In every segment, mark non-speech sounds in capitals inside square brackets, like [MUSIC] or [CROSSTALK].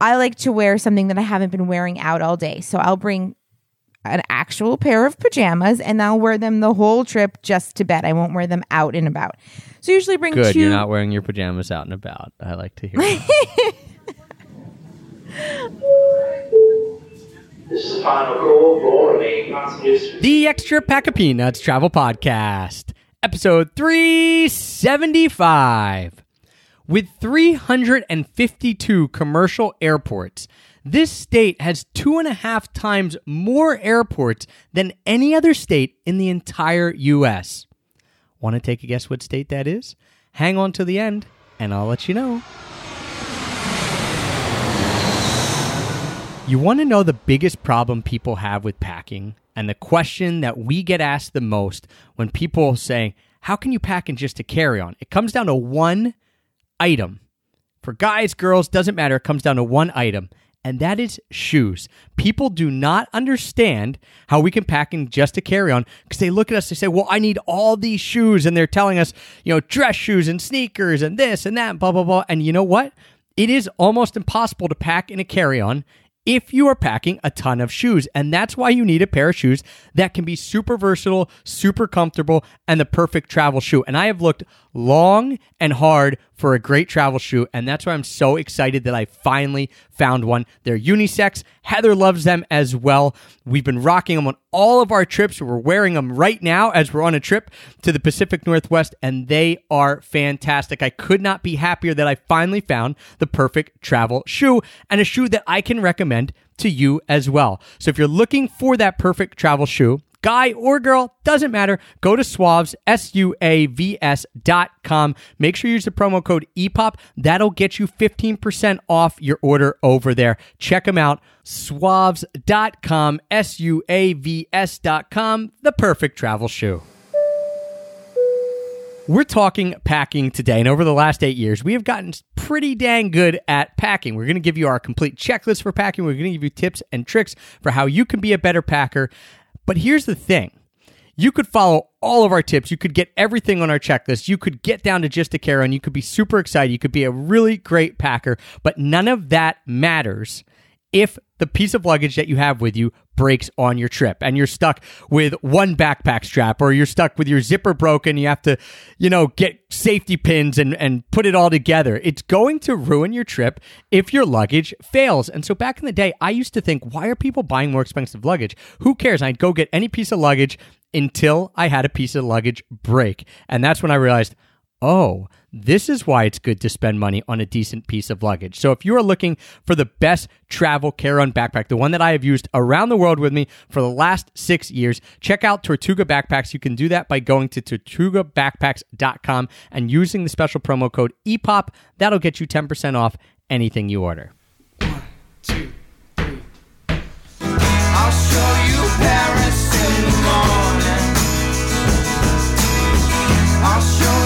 I like to wear something that I haven't been wearing out all day. So I'll bring an actual pair of pajamas and I'll wear them the whole trip just to bed. I won't wear them out and about. So I usually bring Good, two you're not wearing your pajamas out and about. I like to hear. that. [LAUGHS] This is the final call for remaining passengers. the Extra Pack of Peanuts Travel Podcast, episode 375. With 352 commercial airports, this state has two and a half times more airports than any other state in the entire U.S. Want to take a guess what state that is? Hang on to the end, and I'll let you know. You want to know the biggest problem people have with packing and the question that we get asked the most when people say, How can you pack in just a carry on? It comes down to one item. For guys, girls, doesn't matter. It comes down to one item, and that is shoes. People do not understand how we can pack in just a carry on because they look at us, they say, Well, I need all these shoes. And they're telling us, you know, dress shoes and sneakers and this and that, blah, blah, blah. And you know what? It is almost impossible to pack in a carry on if you are packing a ton of shoes. And that's why you need a pair of shoes that can be super versatile, super comfortable, and the perfect travel shoe. And I have looked long and hard for a great travel shoe. And that's why I'm so excited that I finally found one. They're unisex. Heather loves them as well. We've been rocking them on all of our trips. We're wearing them right now as we're on a trip to the Pacific Northwest, and they are fantastic. I could not be happier that I finally found the perfect travel shoe and a shoe that I can recommend to you as well. So if you're looking for that perfect travel shoe, guy or girl, doesn't matter. Go to Suavs, S U A V S dot com. Make sure you use the promo code EPOP. That'll get you 15% off your order over there. Check them out. Suavs.com, S U A V S dot com. The perfect travel shoe. We're talking packing today, and over the last eight years, we have gotten pretty dang good at packing. We're going to give you our complete checklist for packing. We're going to give you tips and tricks for how you can be a better packer. But here's the thing you could follow all of our tips. You could get everything on our checklist. You could get down to just a carry and You could be super excited. You could be a really great packer, but none of that matters if the piece of luggage that you have with you breaks on your trip and you're stuck with one backpack strap or you're stuck with your zipper broken you have to you know get safety pins and and put it all together it's going to ruin your trip if your luggage fails. And so back in the day i used to think why are people buying more expensive luggage? Who cares? I'd go get any piece of luggage until i had a piece of luggage break. And that's when i realized oh, this is why it's good to spend money on a decent piece of luggage. So if you are looking for the best travel carry-on backpack, the one that I have used around the world with me for the last six years, check out Tortuga Backpacks. You can do that by going to tortugabackpacks.com and using the special promo code EPOP. That'll get you 10% off anything you order. I'll show you Paris in the morning. I'll show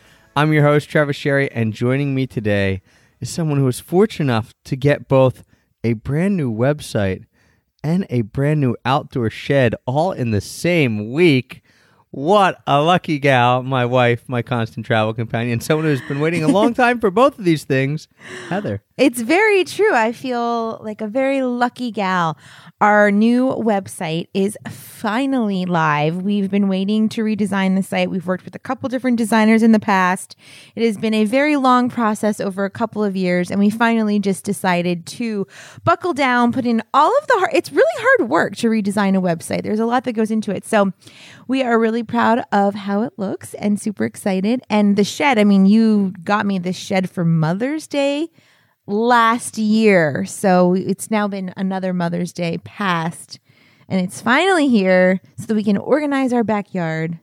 I'm your host, Travis Sherry, and joining me today is someone who was fortunate enough to get both a brand new website and a brand new outdoor shed all in the same week. What a lucky gal, my wife, my constant travel companion, someone who's been waiting a long time for both of these things, Heather. It's very true. I feel like a very lucky gal. Our new website is finally live. We've been waiting to redesign the site. We've worked with a couple different designers in the past. It has been a very long process over a couple of years, and we finally just decided to buckle down, put in all of the hard. It's really hard work to redesign a website. There's a lot that goes into it. So we are really proud of how it looks and super excited. And the shed, I mean, you got me this shed for Mother's Day last year. So it's now been another Mother's Day past. And it's finally here so that we can organize our backyard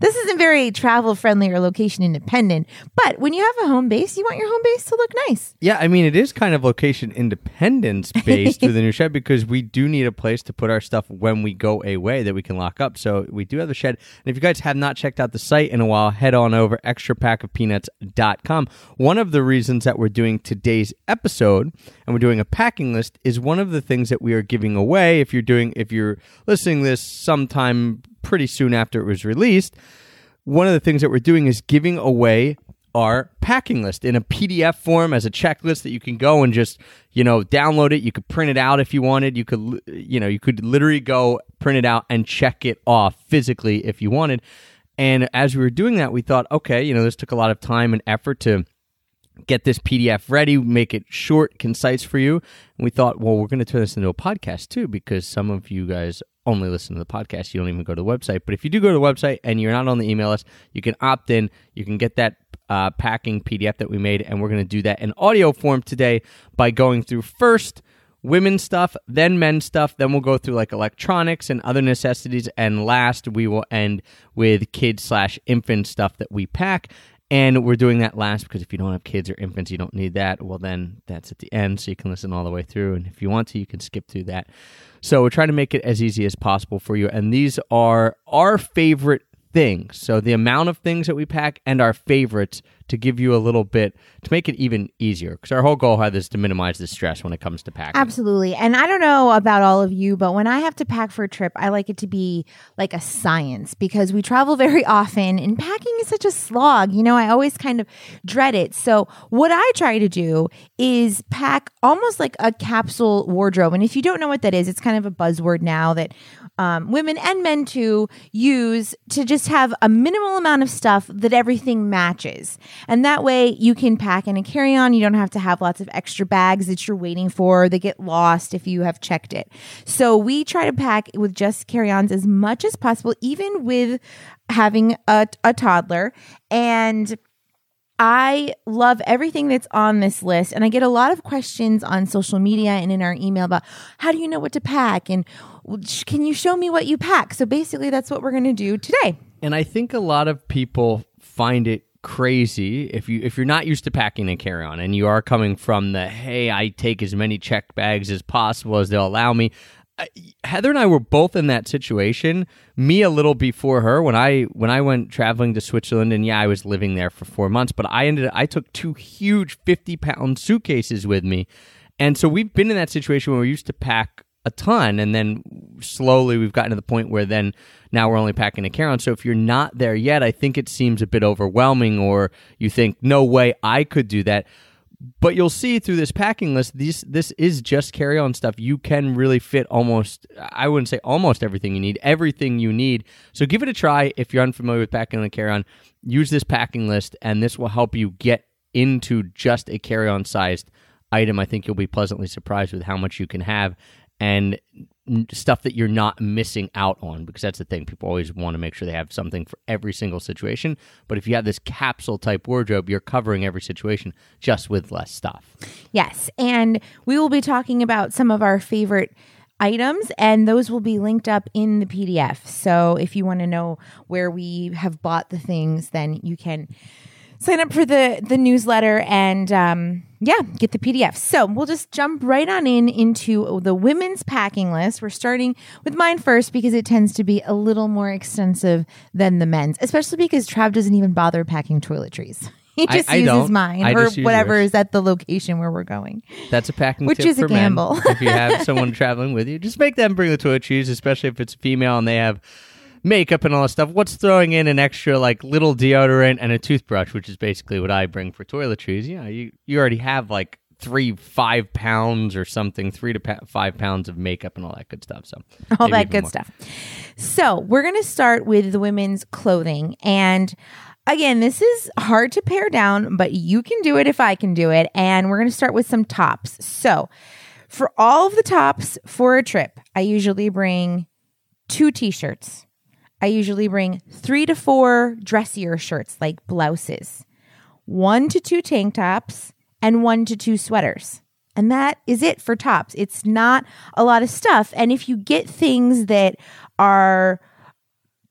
This isn't very travel friendly or location independent, but when you have a home base, you want your home base to look nice. Yeah, I mean, it is kind of location independence [LAUGHS] based with the new shed because we do need a place to put our stuff when we go away that we can lock up. So we do have the shed. And if you guys have not checked out the site in a while, head on over extrapackofpeanuts.com. One of the reasons that we're doing today's episode and we're doing a packing list is one of the things that we are giving away if you're doing if you're listening this sometime pretty soon after it was released. One of the things that we're doing is giving away our packing list in a PDF form as a checklist that you can go and just, you know, download it. You could print it out if you wanted. You could, you know, you could literally go print it out and check it off physically if you wanted. And as we were doing that, we thought, okay, you know, this took a lot of time and effort to get this PDF ready, make it short, concise for you. And we thought, well, we're going to turn this into a podcast too, because some of you guys only listen to the podcast. You don't even go to the website. But if you do go to the website and you're not on the email list, you can opt in. You can get that uh, packing PDF that we made. And we're going to do that in audio form today by going through first women's stuff, then men's stuff. Then we'll go through like electronics and other necessities. And last, we will end with kids slash infant stuff that we pack. And we're doing that last because if you don't have kids or infants, you don't need that. Well, then that's at the end, so you can listen all the way through. And if you want to, you can skip through that. So we're trying to make it as easy as possible for you. And these are our favorite things. So the amount of things that we pack and our favorites to give you a little bit to make it even easier. Because our whole goal had is to minimize the stress when it comes to packing. Absolutely. And I don't know about all of you, but when I have to pack for a trip, I like it to be like a science because we travel very [LAUGHS] often and packing is such a slog. You know, I always kind of dread it. So, what I try to do is pack almost like a capsule wardrobe. And if you don't know what that is, it's kind of a buzzword now that um, women and men too use to just have a minimal amount of stuff that everything matches. And that way you can pack in a carry on. You don't have to have lots of extra bags that you're waiting for. They get lost if you have checked it. So we try to pack with just carry ons as much as possible, even with having a, a toddler. And I love everything that's on this list. And I get a lot of questions on social media and in our email about how do you know what to pack? And can you show me what you pack? So basically, that's what we're going to do today. And I think a lot of people find it crazy if you if you're not used to packing a carry on and you are coming from the hey I take as many check bags as possible as they'll allow me. Uh, Heather and I were both in that situation. Me a little before her when I when I went traveling to Switzerland and yeah I was living there for four months, but I ended I took two huge fifty pound suitcases with me, and so we've been in that situation where we used to pack a ton and then slowly we've gotten to the point where then now we're only packing a carry-on. So if you're not there yet i think it seems a bit overwhelming or you think no way i could do that. But you'll see through this packing list these this is just carry-on stuff. You can really fit almost i wouldn't say almost everything you need everything you need. So give it a try if you're unfamiliar with packing a carry-on. Use this packing list and this will help you get into just a carry-on sized item. I think you'll be pleasantly surprised with how much you can have and stuff that you're not missing out on because that's the thing people always want to make sure they have something for every single situation but if you have this capsule type wardrobe you're covering every situation just with less stuff Yes. And we will be talking about some of our favorite items, and those will be linked up in the PDF. So if you want to know where we have bought the things, then you can sign up for the the newsletter and um, yeah, get the PDF. So we'll just jump right on in into the women's packing list. We're starting with mine first because it tends to be a little more extensive than the men's, especially because Trav doesn't even bother packing toiletries. [LAUGHS] He just I uses don't. mine I or whatever yours. is at the location where we're going. that's a packing Which is a gamble. if you have [LAUGHS] someone traveling with you just make them bring the toiletries especially if it's female and they have makeup and all that stuff what's throwing in an extra like little deodorant and a toothbrush which is basically what i bring for toiletries yeah you, you already have like three five pounds or something three to pa- five pounds of makeup and all that good stuff so [LAUGHS] all that good more. stuff. So, we're going to start with the women's clothing. And again, this is hard to pare down, but you can do it if I can do it. And we're going to start with some tops. So, for all of the tops for a trip, I usually bring two t shirts. I usually bring three to four dressier shirts like blouses, one to two tank tops, and one to two sweaters. And that is it for tops. It's not a lot of stuff. And if you get things that are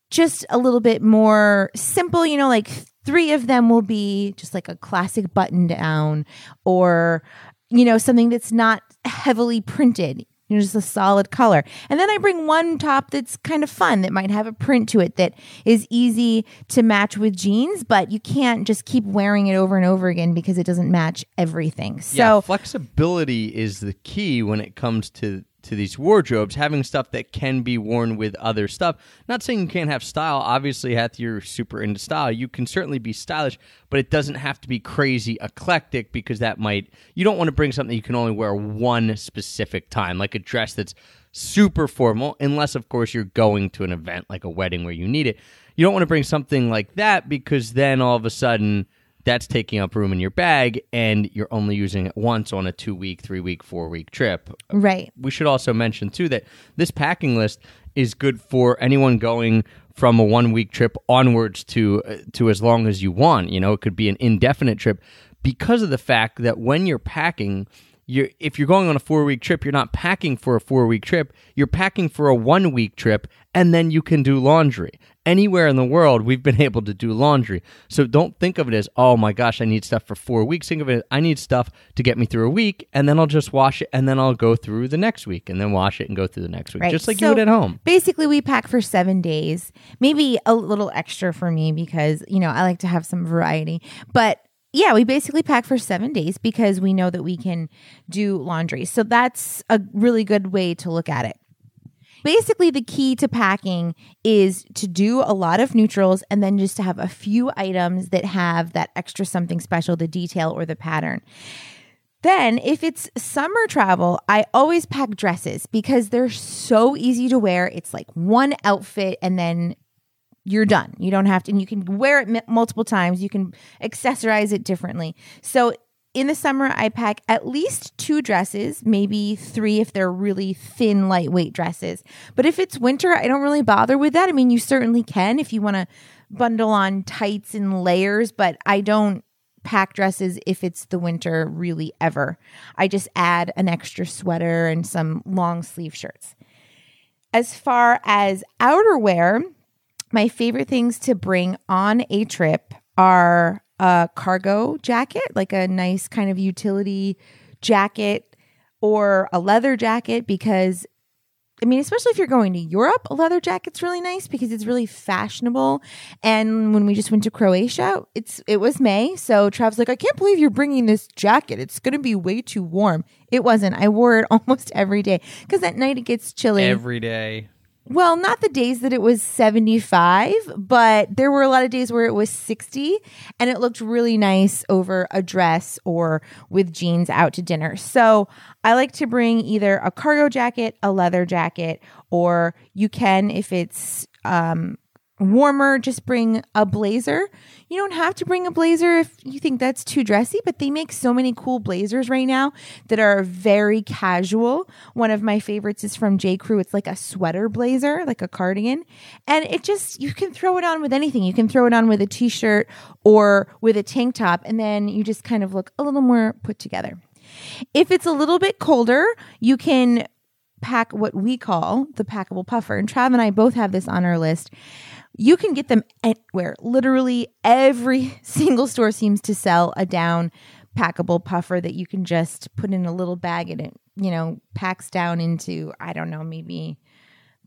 just a little bit more simple, you know, like three of them will be just like a classic button down or, you know, something that's not heavily printed. You know, just a solid color. And then I mm. bring one top that's kind of fun that might have a print to it that is easy to match with jeans, but you can't just keep wearing it over and over again because it doesn't match everything. So yeah, flexibility is the key when it comes to to these wardrobes. Having stuff that can be worn with other stuff. Not saying you can't have style. Obviously, if you're super into style, you can certainly be stylish, but it doesn't have to be crazy eclectic because that might. You don't want to bring something you can only wear one specific time, like a dress that's super formal, unless of course you're going to an event like a wedding where you need it. You don't want to bring something like that because then all of a sudden that's taking up room in your bag and you're only using it once on a two week, three week, four week trip. right. We should also mention too that this packing list is good for anyone going from a one week trip onwards to uh, to as long as you want. You know, it could be an indefinite trip because of the fact that when you're packing, you're if you're going on a four week trip, you're not packing for a four week trip. You're packing for a one week trip, and then you can do laundry. Anywhere in the world, we've been [LAUGHS] able to do laundry. So don't think of it as, oh my gosh, I need stuff for four weeks. Think of it as, I need stuff to get me through a week, and then I'll just wash it, and then I'll go through the next week, and then wash it and go through the next week, Right. just like So- you would at home. Basically, we pack for seven days, maybe a little extra for me because, you know, I like to have some variety. But yeah, we basically pack for seven days because we know that we can do laundry. So that's a really good way to look at it. Basically, the key to packing is to do a lot of neutrals and then just to have a few items that have that extra something special, the detail or the pattern. Then, if it's summer travel, I always pack dresses because they're so easy to wear. It's like one outfit and then you're done. You don't have to, and you can wear it m- multiple times. You can accessorize it differently. So, in the summer, I pack at least two dresses, maybe three if they're really thin, lightweight dresses. But if it's winter, I don't really bother with that. I mean, you certainly can if you want to bundle on tights and layers, but I don't pack dresses if it's the winter really ever. I just add an extra sweater and some long sleeve shirts. As far as outerwear, my favorite things to bring on a trip are a cargo jacket, like a nice kind of utility jacket, or a leather jacket because I mean, especially if you're going to Europe, a leather jacket's really nice because it's really fashionable. And when we just went to Croatia, it's it was May, so Trav's like, I can't believe you're bringing this jacket. It's going to be way too warm. It wasn't. I wore it [LAUGHS] almost every day because at night it gets chilly. Every day. Well, not the days that it was 75, but there were a lot of days where it was 60 and it looked really nice over a dress or with jeans out to dinner. So I like to bring either a cargo jacket, a leather jacket, or you can, if it's um, warmer, just bring a blazer. You don't have to bring a blazer if you think that's too dressy, but they make so many cool blazers right now that are very casual. One of my favorites is from J. Crew. It's like a sweater blazer, like a cardigan. And it just, you can throw it on with anything. You can throw it on with a t shirt or with a tank top, and then you just kind of look a little more put together. If it's a little bit colder, you can pack what we call the packable puffer. And Trav and I both have this on our list. You can get them anywhere. Literally every [LAUGHS] single store seems to sell a down packable puffer that you can just put in a little bag and it, you know, packs down into, I don't know, maybe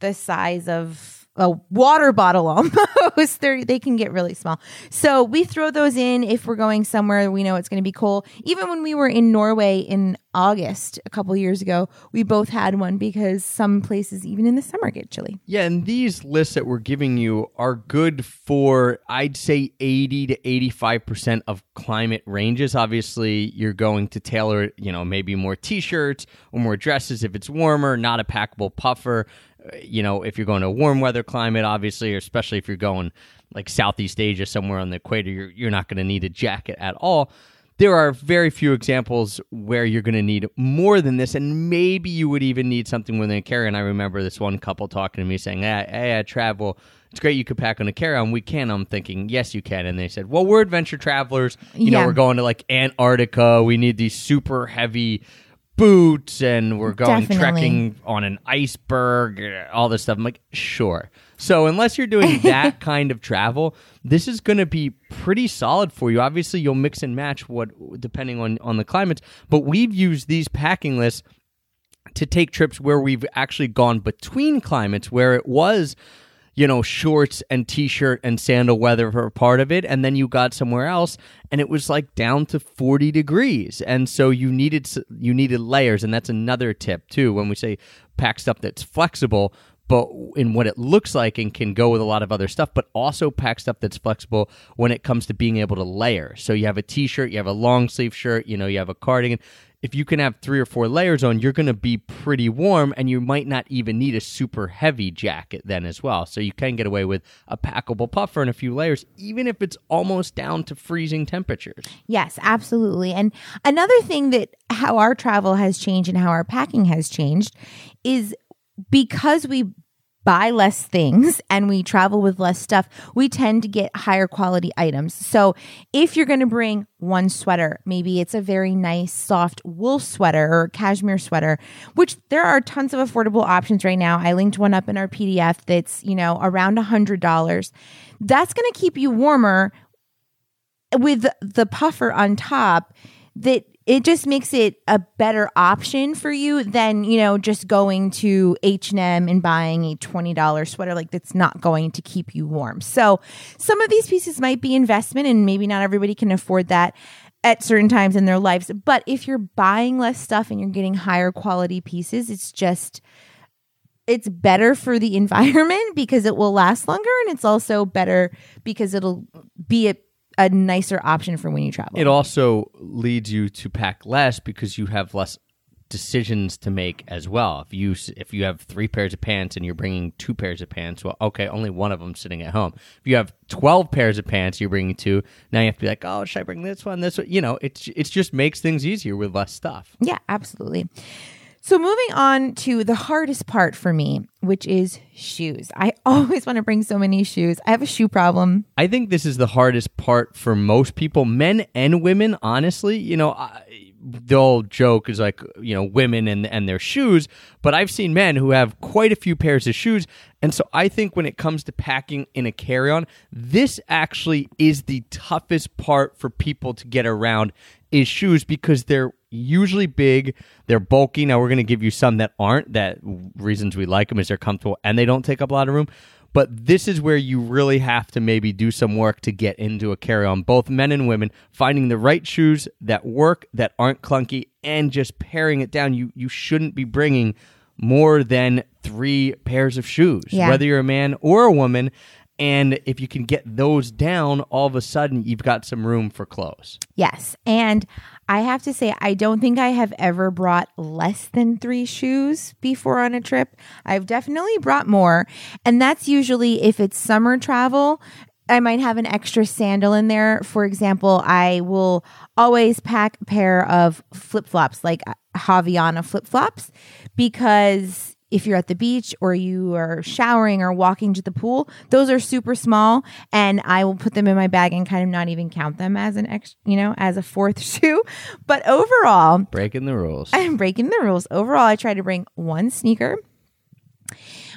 the size of a water bottle [LAUGHS] almost. They're, they can get really small. So we throw those in if we're going somewhere we know it's going to be cold. Even when we were in Norway in August a couple years ago, we both had one because some places, even in the summer, get chilly. Yeah, and these lists that we're giving you are good for I'd say 80 to 85% of climate ranges. Obviously, you're going to tailor it, you know, maybe more t-shirts or more dresses if it's warmer, not a packable puffer. You know, if you're going to a warm weather climate, obviously, or especially if you're going like Southeast Asia somewhere on the equator, you're you're not going to need a jacket at all there are very few examples where you're going to need more than this, and maybe you would even need something within a carry. And I remember this one couple talking to me saying, "Hey, hey I travel. It's great you could pack on a carry-on. We can." I'm thinking, "Yes, you can." And they said, "Well, we're adventure travelers. You know, we're going to like Antarctica. We need these super heavy." Boots and we're going Definitely. trekking on an iceberg, all this stuff. I'm like, sure. So unless you're doing [LAUGHS] that kind of travel, this is going to be pretty solid for you. Obviously, you'll mix and match what depending on on the climates, but we've used these packing lists to take trips where we've actually gone between climates where it was you know shorts and t-shirt and sandal weather for part of it and then you got somewhere else and it was like down to 40 degrees and so you needed you needed layers and that's another tip too when we say pack stuff that's flexible but in what it looks like and can go with a lot of other stuff, but also pack stuff that's flexible when it comes to being able to layer. So you have a t-shirt, you have a long sleeve shirt, you know, you have a cardigan. If you can have three or four layers on, you're going to be pretty warm and you might not even need a super heavy jacket then as well. So you can get away with a packable puffer and a few layers, even if it's almost down to freezing temperatures. Yes, absolutely. And another thing that how our travel has changed and how our packing has changed is because we buy less things [LAUGHS] and we travel with less stuff, we tend to get higher quality items. So if you're going to bring one sweater, maybe it's a very nice soft wool sweater or cashmere sweater, which there are tons of affordable options right now. I linked one up in our PDF that's, you know, around a hundred dollars. That's going to keep you warmer with the puffer on top that it just makes it a better option for you than you know just going to h&m and buying a $20 sweater like that's not going to keep you warm. So some of these pieces might be investment and maybe not everybody can afford that at certain times in their lives. But if you're buying less stuff and you're getting higher quality pieces it's just it's better for the [LAUGHS] environment because it will last longer and it's also better because it'll be a, a nicer option for when you travel It also leads you to pack less because you have less decisions to make as well. If you if you have three pairs of pants and you're bringing two pairs of pants, well, okay, only one of them sitting at home. If you have twelve pairs of pants, you're bringing two. Now you have to be like, oh, should I bring this one? This one? You know, it's it just makes things easier with less stuff. Yeah, absolutely. So moving on to the hardest part for me, which is shoes. I [LAUGHS] always want to bring so many shoes. I have a shoe problem. I think this is the hardest part for most people, men and women. Honestly, you know, I, the old joke is like, you know, women and and their shoes, but I've seen men who have quite a few pairs of shoes, and so I think when it comes to packing in a carry-on, this actually is the toughest part for people to get around is shoes because they're usually big, they're bulky. Now we're going to give you some that aren't. That reasons we like them is they're comfortable and they don't take up a lot of room. But this is where you really have to maybe do some work to get into a carry on, both men and women, finding the right shoes that work, that aren't clunky, and just paring it down. You you shouldn't be bringing more than three pairs of shoes, Yeah. whether you're a man or a woman. And if you can get those down, all of a sudden you've got some room for clothes. Yes. And I have to say, I don't think I have ever brought less than three shoes before on a trip. I've definitely brought more. And that's usually if it's summer travel. I might have an extra sandal in there. For example, I will always pack a pair of flip flops, like Havaiana flip flops, because if you're at the beach or you are showering or walking to the pool, those are super small and I will put them in my bag and kind of not even count them as an ex, you know, as a fourth [LAUGHS] shoe. But overall, Breaking the rules. I'm [LAUGHS] breaking the rules. Overall, I try to bring one sneaker,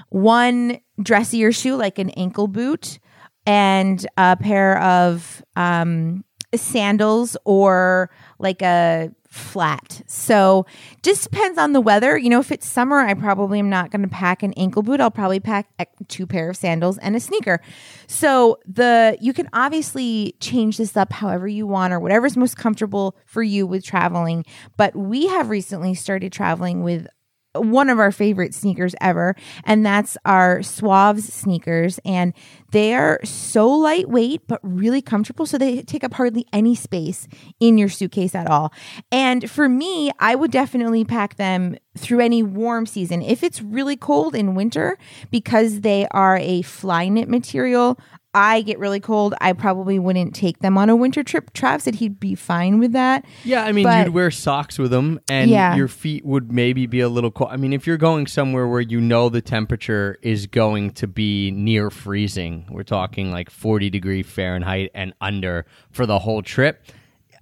one dressier shoe like an ankle boot, and a pair of um, sandals or like a flat. So just depends on the weather. You know, if it's summer, I probably am not going to pack an ankle boot. I'll probably pack two pair of sandals and a sneaker. So the you can obviously change this up however you want or whatever's most comfortable for you with traveling. But we have recently started traveling with one of our favorite sneakers ever, and that's our Suavs sneakers. And they are so lightweight, but really comfortable. So they take up hardly any space in your suitcase at all. And for me, I would definitely pack them through any warm season. If it's really cold in winter, because they are a fly knit material, I get really cold. I probably wouldn't take them on a winter trip. Trav said he'd be fine with that. Yeah, I mean, But- you'd wear socks with them, and Yeah. your feet would maybe be a little cold. I mean, if you're going somewhere where you know the temperature is going to be near freezing, we're talking like 40 degree Fahrenheit and under for the whole trip.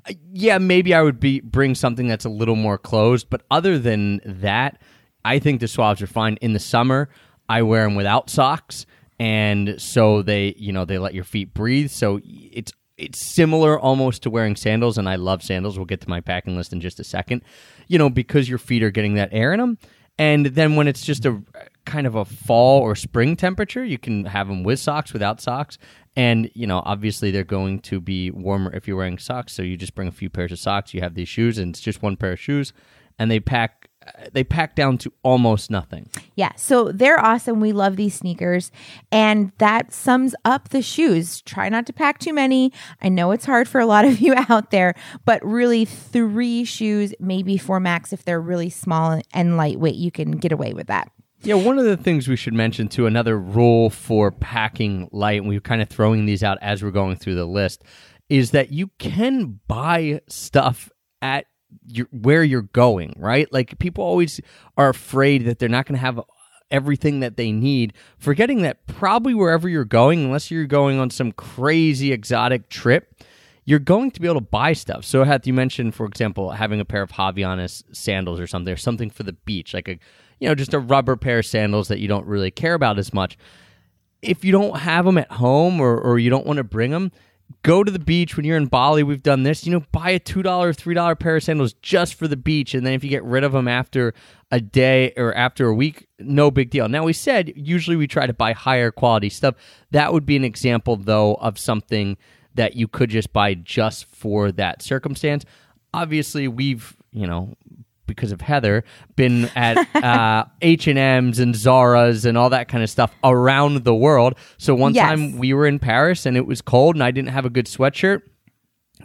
Uh, yeah, maybe I would be bring something that's a little more closed. But other than that, I think the Suavs are fine. In the summer, I wear them without socks, and so they, you know, they let your feet breathe. So it's it's similar almost to wearing sandals, and I love sandals. We'll get to my packing list in just a second. You know, because your feet are getting that air in them, and then when it's just a kind of a fall or spring temperature, you can have them with socks, without socks. And, you know, obviously they're going to be warmer if you're wearing socks. So you just bring a few pairs of socks, you have these shoes, and it's just one pair of shoes. And they pack they pack down to almost nothing. Yeah, so they're awesome. We love these sneakers. And that sums up the shoes. Try not to pack too many. I know it's hard for a lot of [LAUGHS] you out there, but really three shoes, maybe four max if they're really small and lightweight. You can get away with that. Yeah, one of the things we should mention too, another rule for packing light, and we're kind of throwing these out as we're going through the list, is that you can buy stuff at your, where you're going, right? Like people always are afraid that they're not going to have everything that they need, forgetting that probably wherever you're going, unless you're going on some crazy exotic trip, you're going to be able to buy stuff. So, had you mentioned, for example, having a pair of Havaianas sandals or something, or something for the beach, like a, you know, just a rubber pair of sandals that you don't really care about as much. If you don't have them at home or, or you don't want to bring them, go to the beach when you're in Bali. We've done this. You know, buy a two dollar, three dollar pair of sandals just for the beach, and then if you get rid of them after a day or after a week, no big deal. Now we said usually we try to buy higher quality stuff. That would be an example though of something that you could just buy just for that circumstance. Obviously, we've you know because of Heather, been at [LAUGHS] uh, H and M's and Zara's and all that kind of stuff around the world. So one Yes. time we were in Paris and it was cold and I didn't have a good sweatshirt.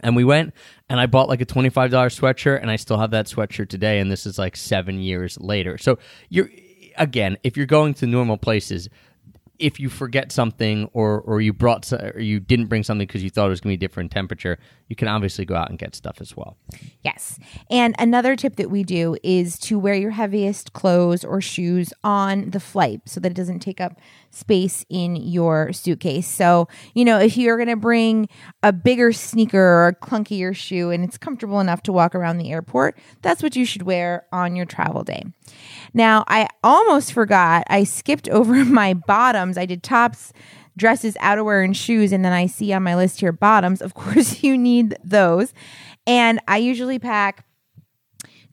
And we went and I bought like a $25 sweatshirt and I still have that sweatshirt today. And this is like seven years later. So you're, again, if you're going to normal places, if you forget something or, or you brought or you didn't bring something because you thought it was going to be different temperature, you can obviously go out and get stuff as well. Yes. And another tip that we do is to wear your heaviest clothes or shoes on the flight so that it doesn't take up space in your suitcase. So, you know, if you're going to bring a bigger sneaker or a clunkier shoe and it's comfortable enough to walk around the airport, that's what you should wear on your travel day. Now, I almost forgot, I skipped [LAUGHS] over my bottoms. I did tops dresses, outerwear, and shoes. And then I see on my list here bottoms. Of [LAUGHS] course, you need those. And I usually pack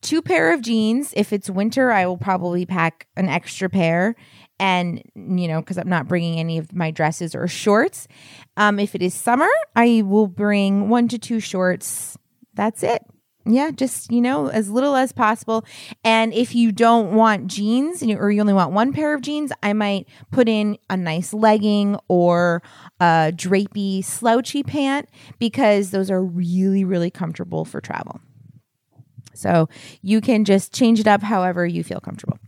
two pair of jeans. If it's winter, I will probably pack an extra pair. And, you know, because I'm not bringing any of my dresses or shorts. Um, if it is summer, I will bring one to two shorts. That's it. Yeah, just, you know, as little as possible. And if you don't want jeans or you only want one pair of jeans, I might put in a nice legging or a drapey slouchy pant because those are really, really comfortable for travel. So you can just change it up however you feel comfortable.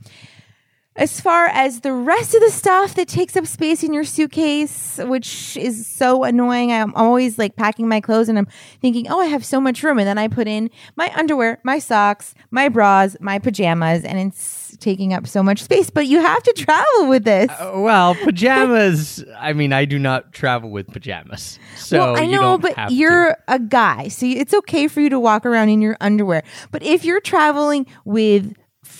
As far as the rest of the stuff that takes up space in your suitcase, which is so annoying, I'm always like packing my clothes and I'm thinking, oh, I have so much room. And then I put in my underwear, my socks, my bras, my pajamas, and it's taking up so much space. But you have to travel with this. Uh, Well, pajamas. I mean, I do not travel with pajamas, so well, I you know, don't but you're a guy, so it's okay for you to walk around in your underwear. But if you're traveling with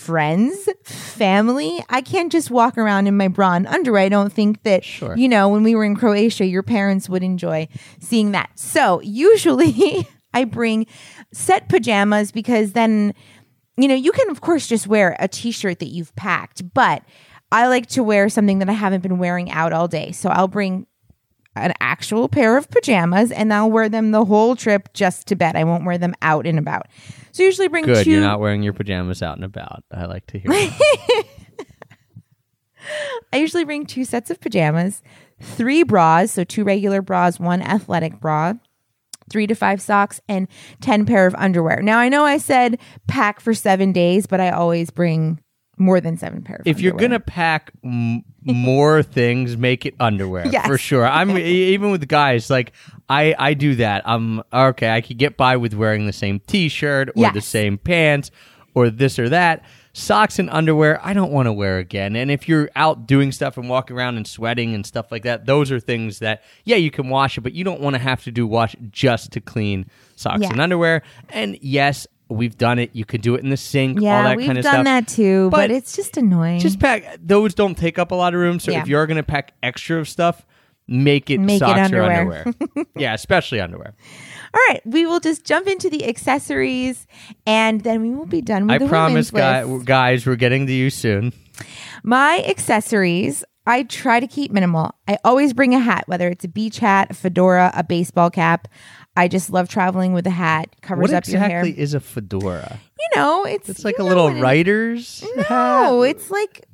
friends, family, I can't just walk around in my bra and underwear. I don't think that, Sure. you know, when we were in Croatia, your parents would enjoy seeing that. So usually [LAUGHS] I bring set pajamas because then, you know, you can, of course, just wear a t shirt that you've packed, but I like to wear something that I haven't been wearing out all day. So I'll bring an actual pair of pajamas and I'll wear them the whole trip just to bed. I won't wear them out and about. So I usually bring Good, two you're not wearing your pajamas out and about. I like to hear. that. [LAUGHS] I usually bring two sets of pajamas, three bras, so two regular bras, one athletic bra, three to five socks, and 10 pair of underwear. Now, I know I said pack for seven days, but I always bring more than seven pairs. if you're underwear. gonna pack m- more [LAUGHS] things, make it underwear Yes. for sure. I'm [LAUGHS] even with guys like I I do that. I'm okay. I could get by with wearing the same T-shirt or the same pants or this or that. Socks and underwear, I don't want to wear again. And if you're out doing stuff and walking around and sweating and stuff like that, those are things that, yeah, you can wash it, but you don't want to have to do wash just to clean socks Yeah. and underwear. And yes, we've done it. You could do it in the sink, all Yeah, that we've kind of done stuff. that too, but, But it's just annoying. Just pack those don't take up a lot of room. So Yeah. if you're gonna pack extra of stuff, make it Make it socks or underwear. underwear. [LAUGHS] yeah, especially underwear. All right, we will just jump into the accessories, and then we will be done with I the promise, women's guy, list. guys, we're getting to you soon. My accessories, I try to keep minimal. I always bring a hat, whether it's a beach hat, a fedora, a baseball cap. I just love traveling with a hat. Covers What up your hair. exactly is a fedora? You know, it's It's like a little what it- writer's. No, it's like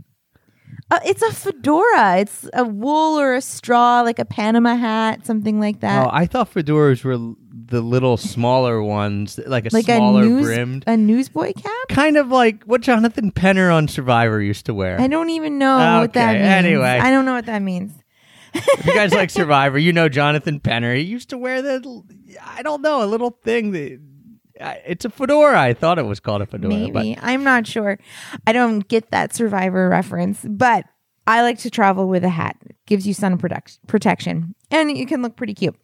uh, it's a fedora. It's a wool or a straw, like a Panama hat, something like that. Oh, I thought fedoras were l- the little smaller ones, like a like smaller a news brimmed. a newsboy cap. Kind of like what Jonathan Penner on Survivor used to wear. I don't even know what that means. anyway. I don't know what that means. If you guys like Survivor, you know Jonathan Penner. He used to wear the, I don't know, a little thing that. It's a fedora. I thought it was called a fedora. Maybe. I'm not sure. I don't get that survivor reference, but I like to travel with a hat. It gives you sun product- protection and you can look pretty cute.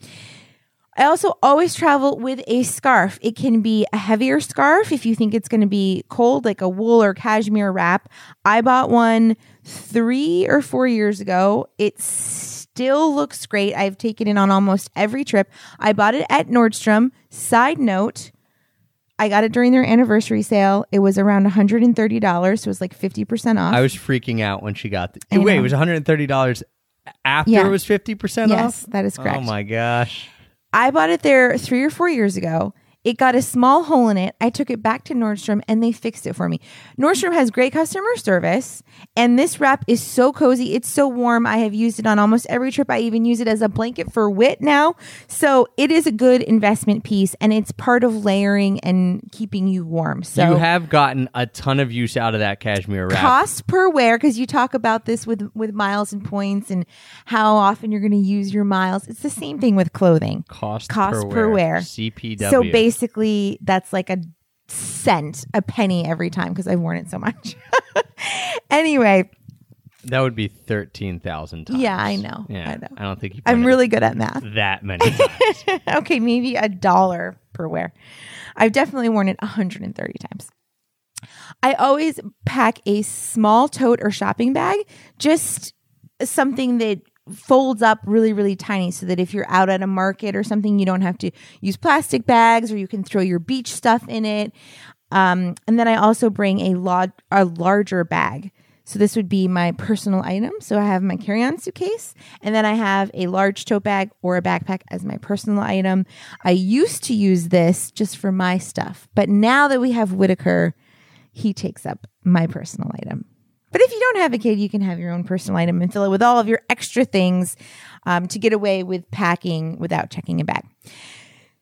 I also always travel with a scarf. It can be a heavier scarf if you think it's going to be cold, like a wool or cashmere wrap. I bought one three or four years ago. It still looks great. I've taken it on almost every trip. I bought it at Nordstrom. Side note, I got it during their anniversary sale. It was around $130, so it was like 50% off. I was freaking out when she got. The, wait, it was one hundred and thirty dollars after Yeah. it was fifty percent yes, off. Yes, that is correct. Oh my gosh! I bought it there three or four years ago. It got a small hole in it. I took it back to Nordstrom and they fixed it for me. Nordstrom has great customer service, and this wrap is so cozy. It's so warm. I have used it on almost every trip. I even use it as a blanket for wit now. So it is a good investment piece, and it's part of layering and keeping you warm. So you have gotten a ton of use out of that cashmere wrap. cost per wear because you talk about this with with miles and points and how often you're going to use your miles. It's the same thing with clothing. cost, cost per, per wear. wear. CPW. So basically, that's like a cent, a penny every time because I've worn it so much. [LAUGHS] anyway, that would be thirteen thousand times. Yeah, I know. Yeah, I know. don't think you. I'm really good at math. that many times. [LAUGHS] okay, maybe a dollar per wear. I've definitely worn it 130 times. I always pack a small tote or shopping bag, just something that folds up really, really tiny so that if you're out at a market or something, you don't have to use plastic bags or you can throw your beach stuff in it. Um, and then I also bring a, lot, a larger bag. So this would be my personal item. So I have my carry-on suitcase, and then I have a large tote bag or a backpack as my personal item. I used to use this just for my stuff, but now that we have Whitaker, he takes up my personal item. But if you don't have a kid, you can have your own personal item and fill it with all of your extra things um, to get away with packing without checking a bag.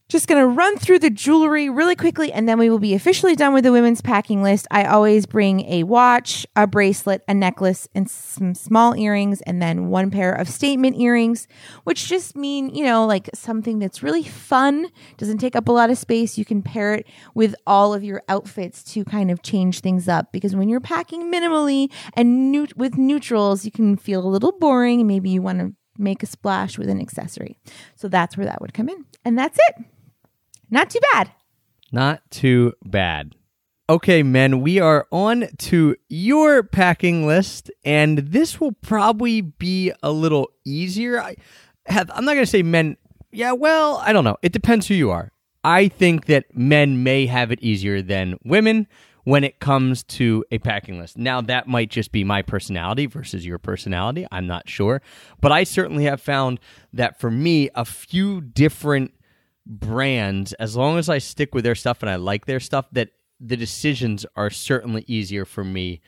Just going to run through the jewelry really quickly and then we will be officially done with the women's packing list. I always bring a watch, a bracelet, a necklace, and some small earrings, and then one pair of statement earrings, which just mean, you know, like something that's really fun, doesn't take up a lot of space. You can pair it with all of your outfits to kind of change things up because when you're packing minimally and with neutrals, you can feel a little boring maybe you want to make a splash with an accessory. So that's where that would come in. And that's it. Not too bad. Not too bad. Okay, men, we are on to your packing list, and this will probably be a little easier. I have I'm not gonna say men yeah, well, I don't know. It depends who you are. I think that men may have it easier than women when it comes to a packing list. Now, that might just be my personality versus your personality. I'm not sure. But I certainly have found that for me, a few different brands, as long as I stick with their stuff and I like their stuff, that the decisions are certainly easier for me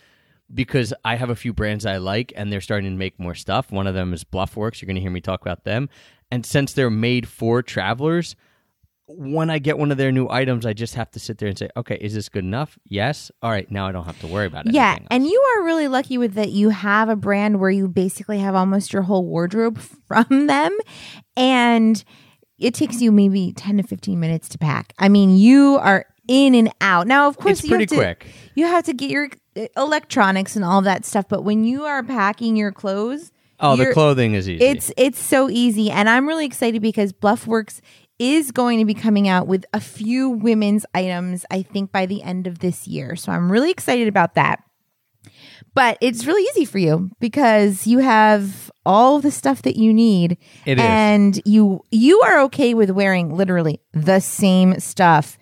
because I have a few brands I like and they're starting to make more stuff. One of them is Bluffworks. You're going to hear me talk about them. And since they're made for travelers, when I get one of their new items, I just have to sit there and say, okay, is this good enough? Yes. All right. Now I don't have to worry about it. Yeah, and you are really lucky with that. You have a brand where you basically have almost your whole wardrobe [LAUGHS] from them, and it takes you maybe ten to fifteen minutes to pack. I mean, you are in and out. Now, of course, It's you pretty have to, quick. You have to get your uh, electronics and all that stuff. But when you are packing your clothes, Oh, the clothing is easy. It's it's so easy, and I'm really excited because Bluffworks is going to be coming out with a few women's items. I think by the end of this year, so I'm really excited about that. But it's really easy for you because you have all the stuff that you need, It is. and you you are okay with wearing literally the same stuff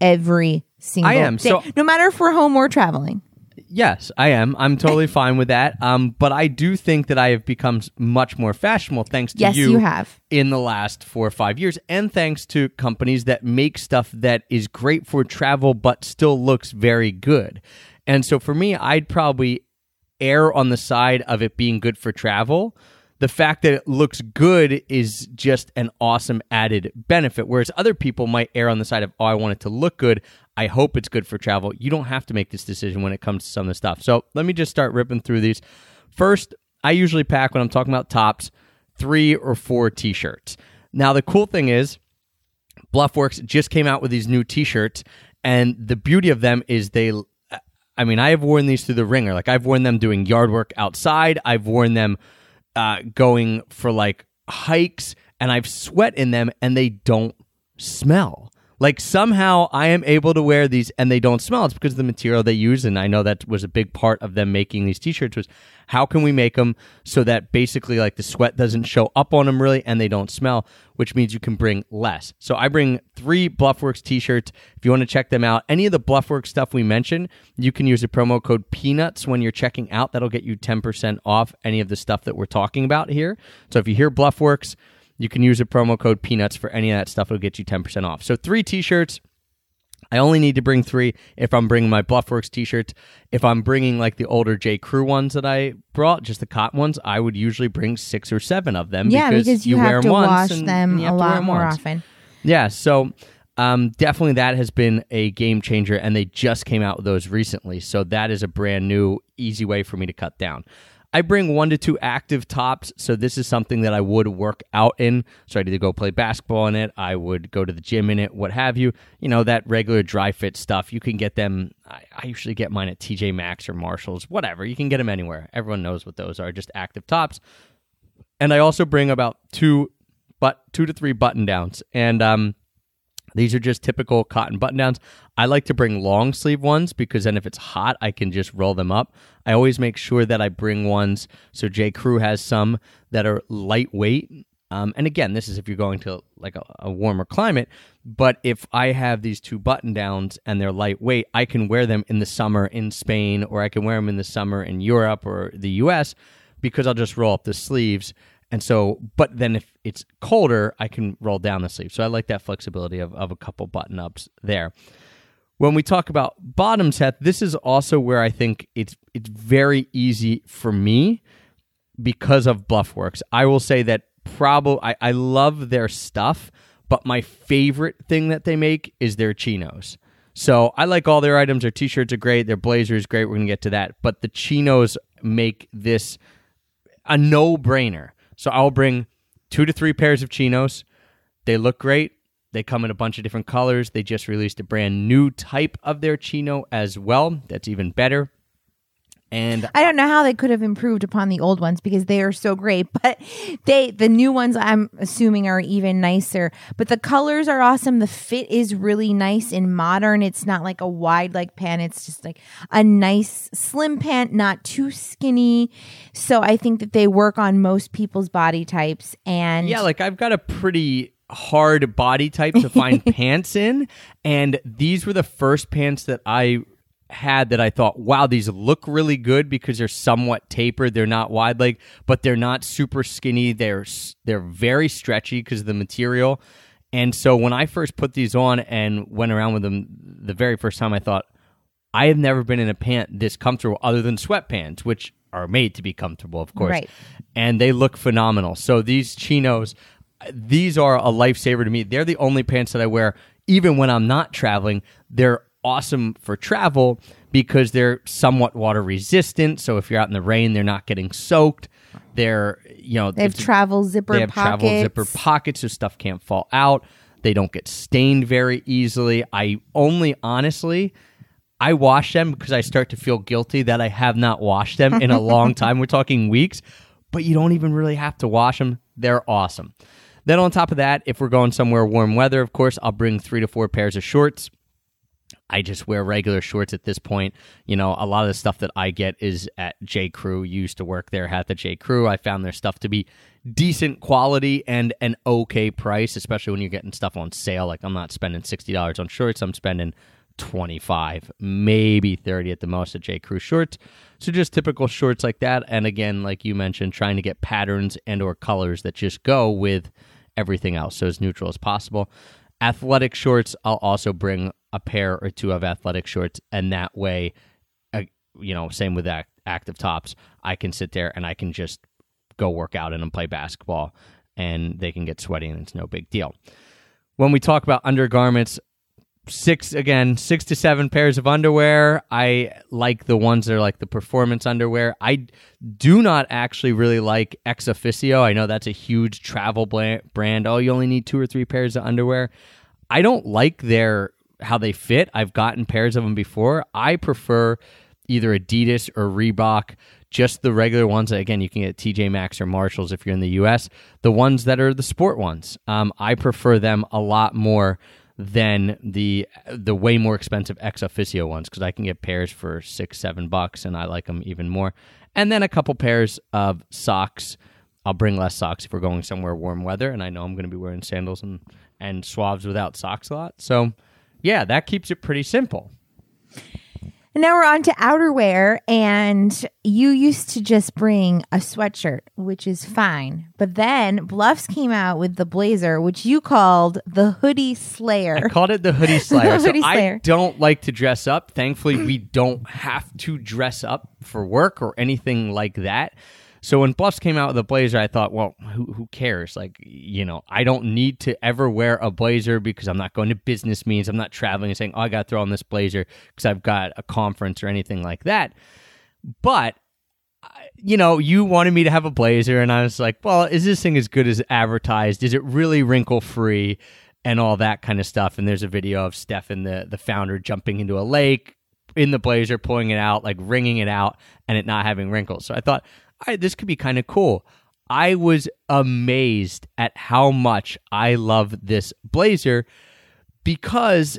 every single I am, day, so- no matter if we're home or traveling. Yes, I am. I'm totally [LAUGHS] fine with that. Um, but I do think that I have become much more fashionable thanks to Yes, you. you have. in the last four or five years, and thanks to companies that make stuff that is great for travel but still looks very good. And so for me, I'd probably err on the side of it being good for travel. The fact that it looks good is just an awesome added benefit. Whereas other people might err on the side of, oh, I want it to look good. I hope it's good for travel. You don't have to make this decision when it comes to some of the stuff. So let me just start ripping through these. First, I usually pack when I'm talking about tops three or four t shirts. Now, the cool thing is, Bluffworks just came out with these new t-shirts and the beauty of them is they I mean, I have worn these through the ringer. Like I've worn them doing yard work outside. I've worn them uh, going for like hikes and I've sweat in them and they don't smell. Like somehow I am able to wear these and they don't smell. It's because of the material they use. And I know that was a big part of them making these t-shirts was how can we make them so that basically like the sweat doesn't show up on them really and they don't smell, which means you can bring less. So I bring three Bluffworks t-shirts. If you want to check them out, any of the Bluffworks stuff we mentioned, you can use the promo code peanuts when you're checking out. That'll get you 10% off any of the stuff that we're talking about here. So if you hear Bluffworks, you can use the promo code peanuts for any of that stuff. It'll get you 10% off. So three t-shirts. I only need to bring three if I'm bringing my Bluffworks t-shirts. If I'm bringing like the older J. Crew ones that I brought, just the cotton ones, I would usually bring six or seven of them. Yeah, because, you, wear have to once wash and- them and you a have to wear lot more once. often. Yeah, so um, definitely that has been a game changer, and they just came out with those recently. So that is a brand new, easy way for me to cut down. I bring one to two active tops, so this is something that I would work out in. So I'd either go play basketball in it, I would go to the gym in it, what have you. You know, that regular dry fit stuff. You can get them, I, I usually get mine at TJ Maxx or Marshalls, whatever. You can get them anywhere. Everyone knows what those are, just active tops. And I also bring about two, but two to three button downs. And um, these are just typical cotton button downs. I like to bring long sleeve ones because then if it's hot, I can just roll them up. I always make sure that I bring ones. So J. Crew has some that are lightweight. Um, and again, this is if you're going to like a, a warmer climate. But if I have these two button downs and they're lightweight, I can wear them in the summer in Spain or I can wear them in the summer in Europe or the US because I'll just roll up the sleeves. And so, but then if it's colder, I can roll down the sleeve. So I like that flexibility of, of a couple button ups there. When we talk about bottom set, this is also where I think it's it's very easy for me because of Bluffworks. I will say that probably I, I love their stuff, but my favorite thing that they make is their chinos. So I like all their items. Their t-shirts are great. Their blazer is great. We're gonna get to that. But the chinos make this a no-brainer. So I'll bring two to three pairs of chinos. They look great. They come in a bunch of different colors. They just released a brand new type of their chino as well. That's even better. And I don't know how they could have improved upon the old ones because they are so great, [LAUGHS] but they the new ones I'm assuming are even nicer. But the colors are awesome. The fit is really nice and modern. It's not like a wide leg pant. It's just like a nice slim pant, not too skinny. So I think that they work on most people's body types and Yeah, like I've got a pretty hard body type to find [LAUGHS] pants in, and these were the first pants that I had that I thought, wow, these look really good because they're somewhat tapered. They're not wide leg, but they're not super skinny. They're they're very stretchy because of the material. And so when I first put these on and went around with them the very first time, I thought, I have never been in a pant this comfortable other than sweatpants, which are made to be comfortable, of course. Right. And they look phenomenal. So these chinos, these are a lifesaver to me. They're the only pants that I wear, even when I'm not traveling. They're awesome for travel because they're somewhat water resistant. So if you're out in the rain, they're not getting soaked. They're, you know, they have travel zipper they have pockets. travel zipper pockets so stuff can't fall out. They don't get stained very easily. I only honestly I wash them because I start to feel guilty that I have not washed them in a long [LAUGHS] time. We're talking weeks, but you don't even really have to wash them. They're awesome. Then on top of that, if we're going somewhere warm weather, of course, I'll bring three to four pairs of shorts. I just wear regular shorts at this point. You know, a lot of the stuff that I get is at J. Crew. Used to work there at the J. Crew. I found their stuff to be decent quality and an okay price, especially when you're getting stuff on sale. Like I'm not spending sixty dollars on shorts. I'm spending 25 maybe 30 at the most at j crew shorts so just typical shorts like that and again like you mentioned trying to get patterns and or colors that just go with everything else so as neutral as possible athletic shorts i'll also bring a pair or two of athletic shorts and that way uh, you know same with act- active tops i can sit there and i can just go work out and play basketball and they can get sweaty and it's no big deal. When we talk about undergarments six again six to seven pairs of underwear. I like the ones that are like the performance underwear. I do not actually really like ExOfficio. I know that's a huge travel brand. Oh you only need two or three pairs of underwear. I don't like their how they fit. I've gotten pairs of them before. I prefer either adidas or reebok just the regular ones. Again you can get tj maxx or marshalls if you're in the us the ones that are the sport ones um, i prefer them a lot more than the the way more expensive ExOfficio ones because I can get pairs for six seven bucks and I like them even more. And then a couple pairs of socks. I'll bring less socks if we're going somewhere warm weather, and I know I'm going to be wearing sandals and and Suavs without socks a lot. So yeah, that keeps it pretty simple. Now we're on to outerwear. And you used to just bring a sweatshirt, which is fine. But then Bluffs came out with the blazer, which you called the hoodie slayer. I called it the hoodie [LAUGHS] slayer. Hoodie so I don't like to dress up. Thankfully, we don't have to dress up for work or anything like that. So when Bluffs came out with a blazer, I thought, well, who, who cares? Like, you know, I don't need to ever wear a blazer because I'm not going to business meetings. I'm not traveling and saying, oh, I got to throw on this blazer because I've got a conference or anything like that. But you know, you wanted me to have a blazer, and I was like, well, is this thing as good as advertised? Is it really wrinkle free and all that kind of stuff? And there's a video of Stefan, the, the founder, jumping into a lake in the blazer, pulling it out, like wringing it out, and it not having wrinkles. So I thought, right, this could be kind of cool. I was amazed at how much I love this blazer because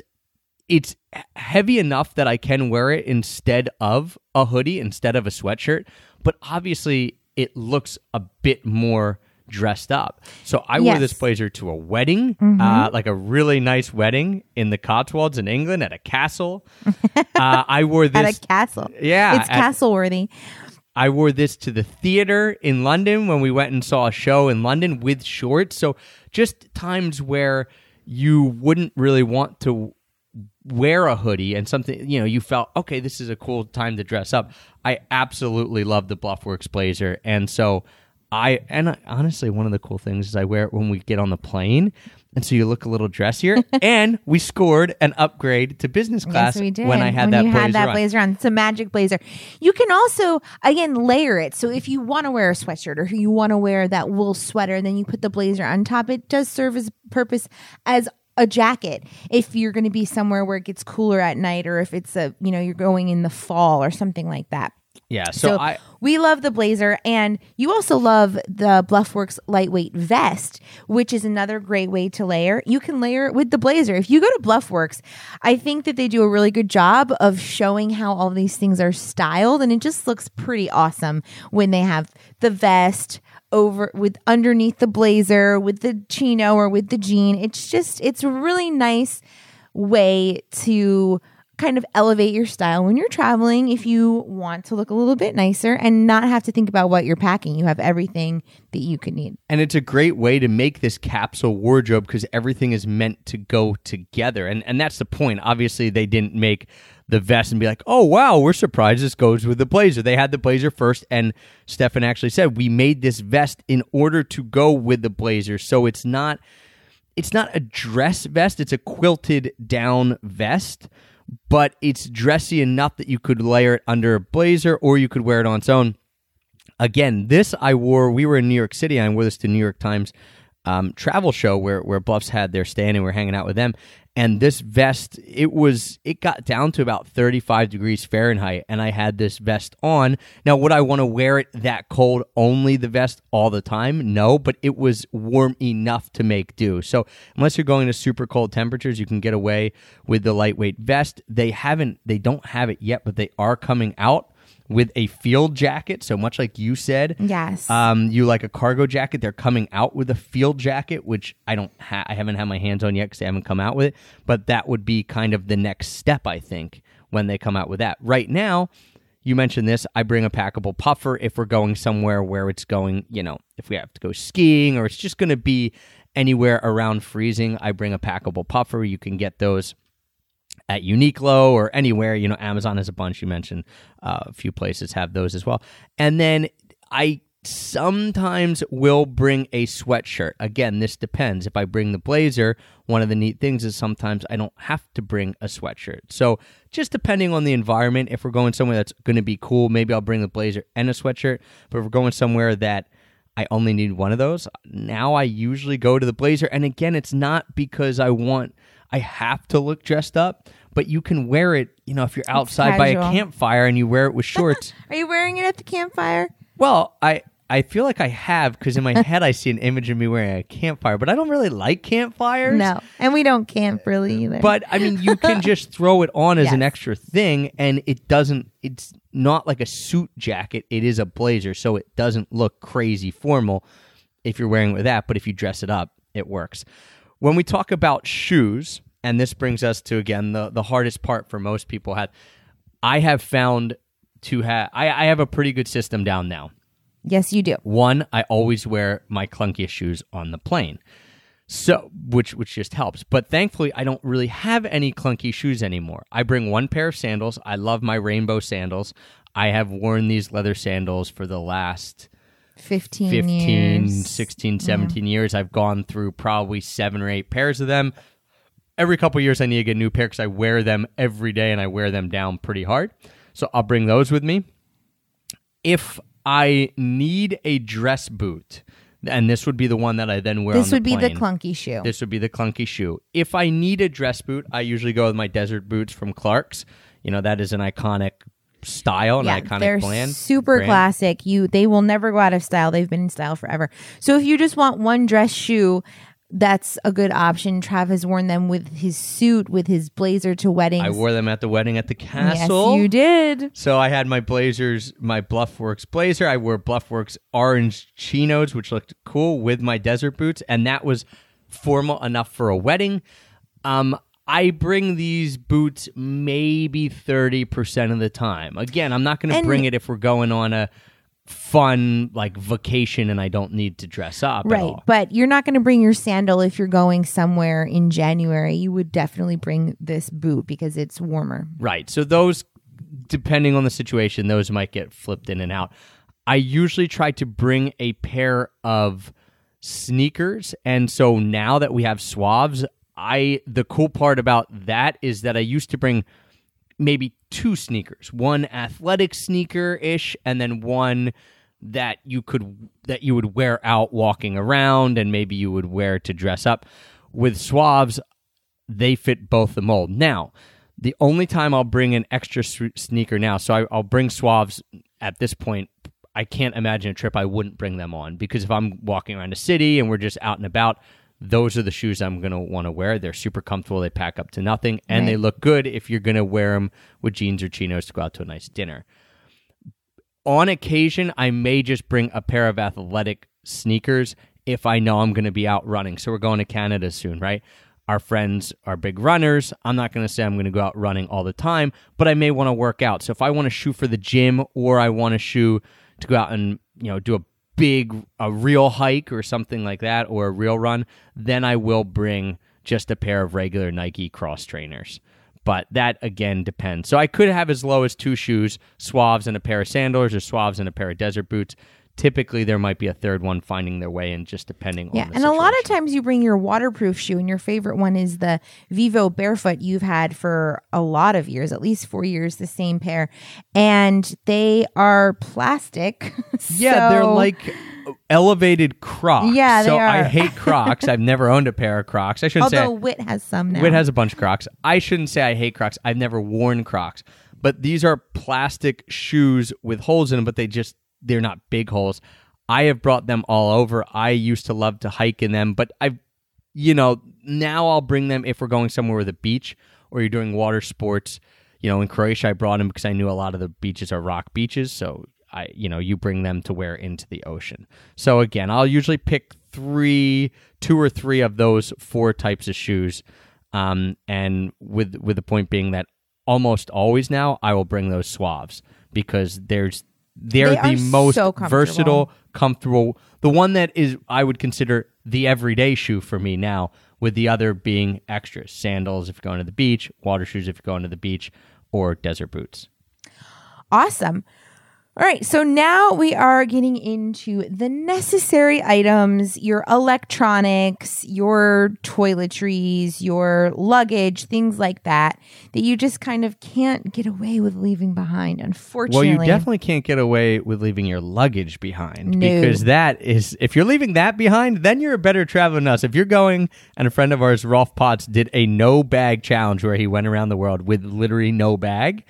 it's heavy enough that I can wear it instead of a hoodie, instead of a sweatshirt. But obviously, it looks a bit more dressed up. So I wore Yes. Mm-hmm. this blazer to a wedding, uh, like a really nice wedding in the Cotswolds in England at a castle. uh, I wore this. [LAUGHS] At a castle. Yeah, It's at- castle worthy. I wore this to the theater in London when we went and saw a show in London with shorts. So just times where you wouldn't really want to wear a hoodie and something, you know, you felt, okay, this is a cool time to dress up. I absolutely love the Bluffworks blazer. And so I, and I, honestly, one of the cool things is I wear it when we get on the plane. And so you look a little dressier. [LAUGHS] and we scored an upgrade to business class yes, we did. when I had when that you blazer had that on. blazer on. It's a magic blazer. You can also again layer it. So if you want to wear a sweatshirt or you want to wear that wool sweater, and then you put the blazer on top, it does serve as purpose as a jacket if you're going to be somewhere where it gets cooler at night or if it's a you know you're going in the fall or something like that Yeah. So, so I, we love the blazer, and you also love the Bluffworks lightweight vest, which is another great way to layer. You can layer it with the blazer. If you go to Bluffworks, I think that they do a really good job of showing how all these things are styled, and it just looks pretty awesome when they have the vest over with underneath the blazer with the chino or with the jean. It's just it's a really nice way to kind of elevate your style when you're traveling if you want to look a little bit nicer and not have to think about what you're packing. You have everything that you could need. And it's a great way to make this capsule wardrobe because everything is meant to go together. And and that's the point. Obviously, they didn't make the vest and be like, oh wow, we're surprised this goes with the blazer. They had the blazer first, and Stefan actually said we made this vest in order to go with the blazer. So it's not it's not a dress vest, it's a quilted down vest, but it's dressy enough that you could layer it under a blazer or you could wear it on its own again, this I wore. We were in New York City. I wore this to New York Times um, travel show where where Bluffs had their stand and we are hanging out with them. And this vest, it was it got down to about 35 degrees Fahrenheit, and I had this vest on. Now, would I want to wear it that cold, only the vest all the time? No, but it was warm enough to make do. So, unless you're going to super cold temperatures, you can get away with the lightweight vest. They haven't, they don't have it yet, but they are coming out with a field jacket. So much like you said, Yes. um, you like a cargo jacket. They're coming out with a field jacket, which I don't, ha- I haven't had my hands on yet because they haven't come out with it. But that would be kind of the next step, I think, when they come out with that. Right now, you mentioned this. I bring a packable puffer if we're going somewhere where it's going, you know, if we have to go skiing or it's just going to be anywhere around freezing. I bring a packable puffer. You can get those at Uniqlo or anywhere. You know, Amazon has a bunch. You mentioned uh, a few places have those as well. And then I sometimes will bring a sweatshirt. Again, this depends. If I bring the blazer, one of the neat things is sometimes I don't have to bring a sweatshirt. So, just depending on the environment, if we're going somewhere that's going to be cool, maybe I'll bring the blazer and a sweatshirt. But if we're going somewhere that I only need one of those, now I usually go to the blazer. And again, it's not because I want, I have to look dressed up, but you can wear it, you know, if you're outside by a campfire and you wear it with [LAUGHS] shorts. Are you wearing it at the campfire? Well, I I feel like I have because in my [LAUGHS] head I see an image of me wearing a campfire, but I don't really like campfires. No. And we don't camp really either. But I mean, you can just [LAUGHS] throw it on as an extra thing, and it doesn't. It's not like a suit jacket. It is a blazer, so it doesn't look crazy formal if you're wearing it with that. But if you dress it up, it works. When we talk about shoes, and this brings us to again the the hardest part for most people have. I have found to have. I, I have a pretty good system down now. yes, you do. One, I always wear my clunkiest shoes on the plane. So, which which just helps. But thankfully, I don't really have any clunky shoes anymore. I bring one pair of sandals. I love my rainbow sandals. I have worn these leather sandals for the last 15, 15, years. 16, 17 years. I've gone through probably 7 or 8 pairs of them. Every couple of years I need to get a new pair cuz I wear them every day and I wear them down pretty hard. So, I'll bring those with me if I need a dress boot, and this would be the one that I then wear. This on the would be the clunky shoe. This would be the clunky shoe. If I need a dress boot, I usually go with my desert boots from Clark's. You know that is an iconic style, an yeah, iconic they're brand. super brand. classic. You they will never go out of style. They've been in style forever. So if you just want one dress shoe, that's a good option. Trav has worn them with his suit, with his blazer to weddings. I wore them at the wedding at the castle. Yes, you did. So I had my blazers, my Bluffworks blazer. I wore Bluffworks orange chinos, which looked cool with my desert boots, and that was formal enough for a wedding. Um, I bring these boots maybe thirty percent of the time. Again, I'm not going to bring it if we're going on a fun like vacation and I don't need to dress up at Right. But you're not going to bring your sandal if you're going somewhere in January. You would definitely bring this boot because it's warmer. Right. So those, depending on the situation, those might get flipped in and out. I usually try to bring a pair of sneakers, and so now that we have Suavs, I the cool part about that is that I used to bring maybe two sneakers, one athletic sneaker ish, and then one that you could that you would wear out walking around, and maybe you would wear to dress up. With Suavs, they fit both the mold. Now, the only time I'll bring an extra sneaker now, so I, I'll bring Suavs at this point. I can't imagine a trip I wouldn't bring them on because if I'm walking around a city and we're just out and about, those are the shoes I'm going to want to wear. They're super comfortable. They pack up to nothing and they look good if you're going to wear them with jeans or chinos to go out to a nice dinner. On occasion, I may just bring a pair of athletic sneakers if I know I'm going to be out running. So we're going to Canada soon, right? Our friends are big runners. I'm not going to say I'm going to go out running all the time, but I may want to work out. So if I want to shoe for the gym or I want to shoe to go out and, you know, do a big a real hike or something like that or a real run, then I will bring just a pair of regular Nike cross trainers. But that again depends. So I could have as low as two shoes, Suavs and a pair of sandals, or Suavs and a pair of desert boots. Typically, there might be a third one finding their way in, just depending Yeah, on the and a lot of times you bring your waterproof shoe, and your favorite one is the Vivo Barefoot you've had for a lot of years, at least four years, the same pair, and they are plastic. [LAUGHS] Yeah, they're like elevated Crocs. Yeah, they so I hate Crocs. I've never owned a pair of Crocs. I shouldn't Although say Wit has some now. Wit has a bunch of Crocs. I shouldn't say I hate Crocs. I've never worn Crocs, but these are plastic shoes with holes in them, but they just they're not big holes. I have brought them all over. I used to love to hike in them, but I've you know now I'll bring them if we're going somewhere with a beach or you're doing water sports. You know, in Croatia, I brought them because I knew a lot of the beaches are rock beaches, so I you know you bring them to wear into the ocean. So again, I'll usually pick three, two or three of those four types of shoes um, and with with the point being that almost always now I will bring those Suavs because there's they're They the most so comfortable. versatile, comfortable. The one that is I would consider the everyday shoe for me now, with the other being extras: sandals if you're going to the beach, water shoes if you're going to the beach, or desert boots. Awesome. All right, so now we are getting into the necessary items your electronics, your toiletries, your luggage, things like that, that you just kind of can't get away with leaving behind, unfortunately. Well, you definitely can't get away with leaving your luggage behind No. because that is if you're leaving that behind, then you're a better traveler than us. If you're going, and a friend of ours, Rolf Potts, did a no bag challenge where he went around the world with literally no bag.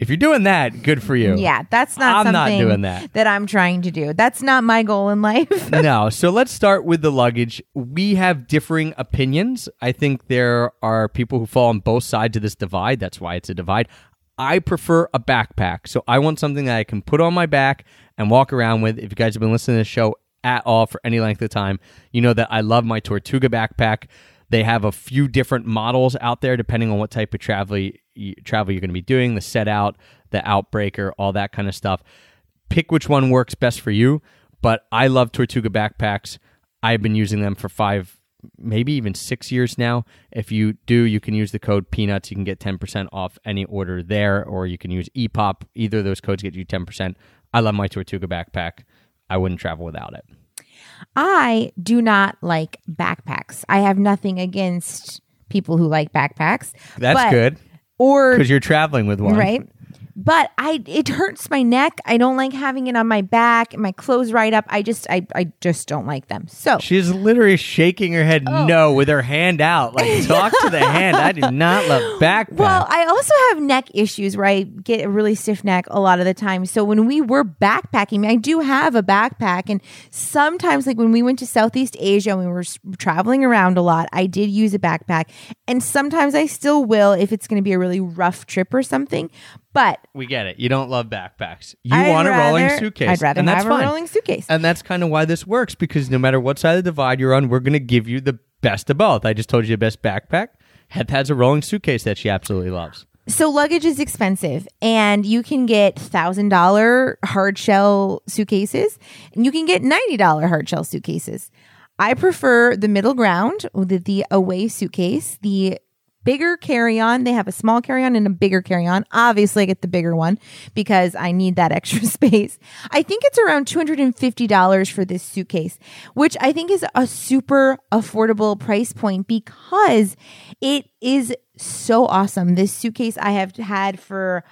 If you're doing that, good for you. Yeah, that's not I'm not something doing that. that I'm trying to do. That's not my goal in life. [LAUGHS] no. So let's start with the luggage. We have differing opinions. I think there are people who fall on both sides of this divide. That's why it's a divide. I prefer a backpack. So I want something that I can put on my back and walk around with. If you guys have been listening to the show at all for any length of time, you know that I love my Tortuga backpack. They have a few different models out there depending on what type of travel you, travel you're going to be doing, the set out, the outbreaker, all that kind of stuff pick which one works best for you. But I love Tortuga backpacks. I've been using them for five, maybe even six years now. If you do, you can use the code Peanuts. You can get 10% off any order there, or you can use EPOP. Either of those codes get you 10%. I love my Tortuga backpack. I wouldn't travel without it. I do not like backpacks. I have nothing against people who like backpacks. That's good Or because you're traveling with one. right? But I it hurts my neck. I don't like having it on my back, and my clothes right up. I just I, I just don't like them. So She's literally shaking her head Oh. no with her hand out. Like, [LAUGHS] talk to the hand. I do not love [LAUGHS] backpacks. Well, I also have neck issues where I get a really stiff neck a lot of the time. So when we were backpacking, I do have a backpack, and sometimes, like when we went to Southeast Asia and we were traveling around a lot, I did use a backpack, and sometimes I still will if it's going to be a really rough trip or something. But We get it. You don't love backpacks. You I'd want a rolling rather- suitcase. I'd rather and that's have fine. a rolling suitcase. And that's kind of why this works because no matter what side of the divide you're on, we're going to give you the best of both. I just told you the best backpack. Heath has a rolling suitcase that she absolutely loves. So luggage is expensive, and you can get thousand dollar hard shell suitcases, and you can get ninety dollar hard shell suitcases. I prefer the middle ground with the away suitcase, the bigger carry on. They have a small carry on and a bigger carry on. Obviously, I get the bigger one because I need that [LAUGHS] extra space. I think it's around $250 for this suitcase, which I think is a super affordable price point because it is so awesome. This suitcase I have had for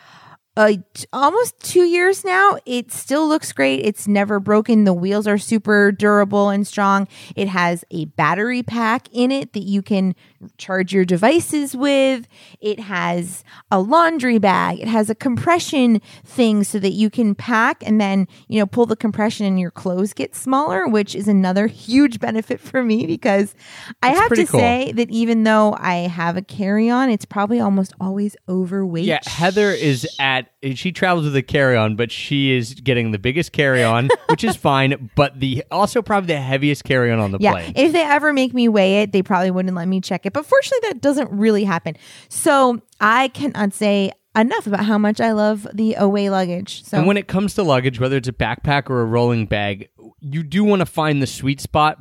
uh, almost two years now. It still looks great. It's never broken. The wheels are super durable and strong. It has a battery pack in it that you can charge your devices with. It has a laundry bag. It has a compression thing so that you can pack and then, you know, pull the compression and your clothes get smaller, which is another [LAUGHS] huge benefit for me because I That's have to cool. say that even though I have a carry on, it's probably almost always overweight. Yeah, Heather is at she travels with a carry-on, but she is getting the biggest carry-on, [LAUGHS] which is fine, but the also probably the heaviest carry-on on the Yeah, plane. if they ever make me weigh it, they probably wouldn't let me check it. But fortunately, that doesn't really happen. So I cannot say enough about how much I love the away luggage. So And when it comes to luggage, whether it's a backpack or a rolling bag, you do want to find the sweet spot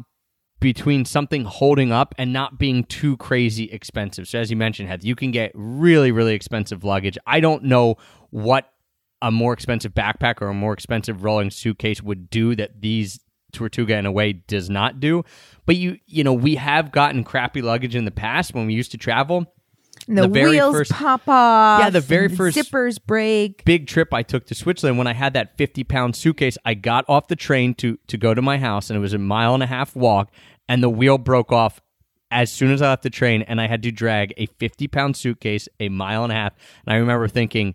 between something holding up and not being too crazy expensive. So as you mentioned, Heath, you can get really, really expensive luggage. I don't know what a more expensive backpack or a more expensive rolling suitcase would do that these Tortuga in a way does not do. But you you know, we have gotten crappy luggage in the past when we used to travel. The, the very wheels first pop off. Yeah, the very and first- zippers break. big trip I took to Switzerland when I had that 50 pound suitcase. I got off the train to to go to my house, and it was a mile and a half walk, and the wheel broke off as soon as I left the train, and I had to drag a 50 pound suitcase a mile and a half. And I remember thinking,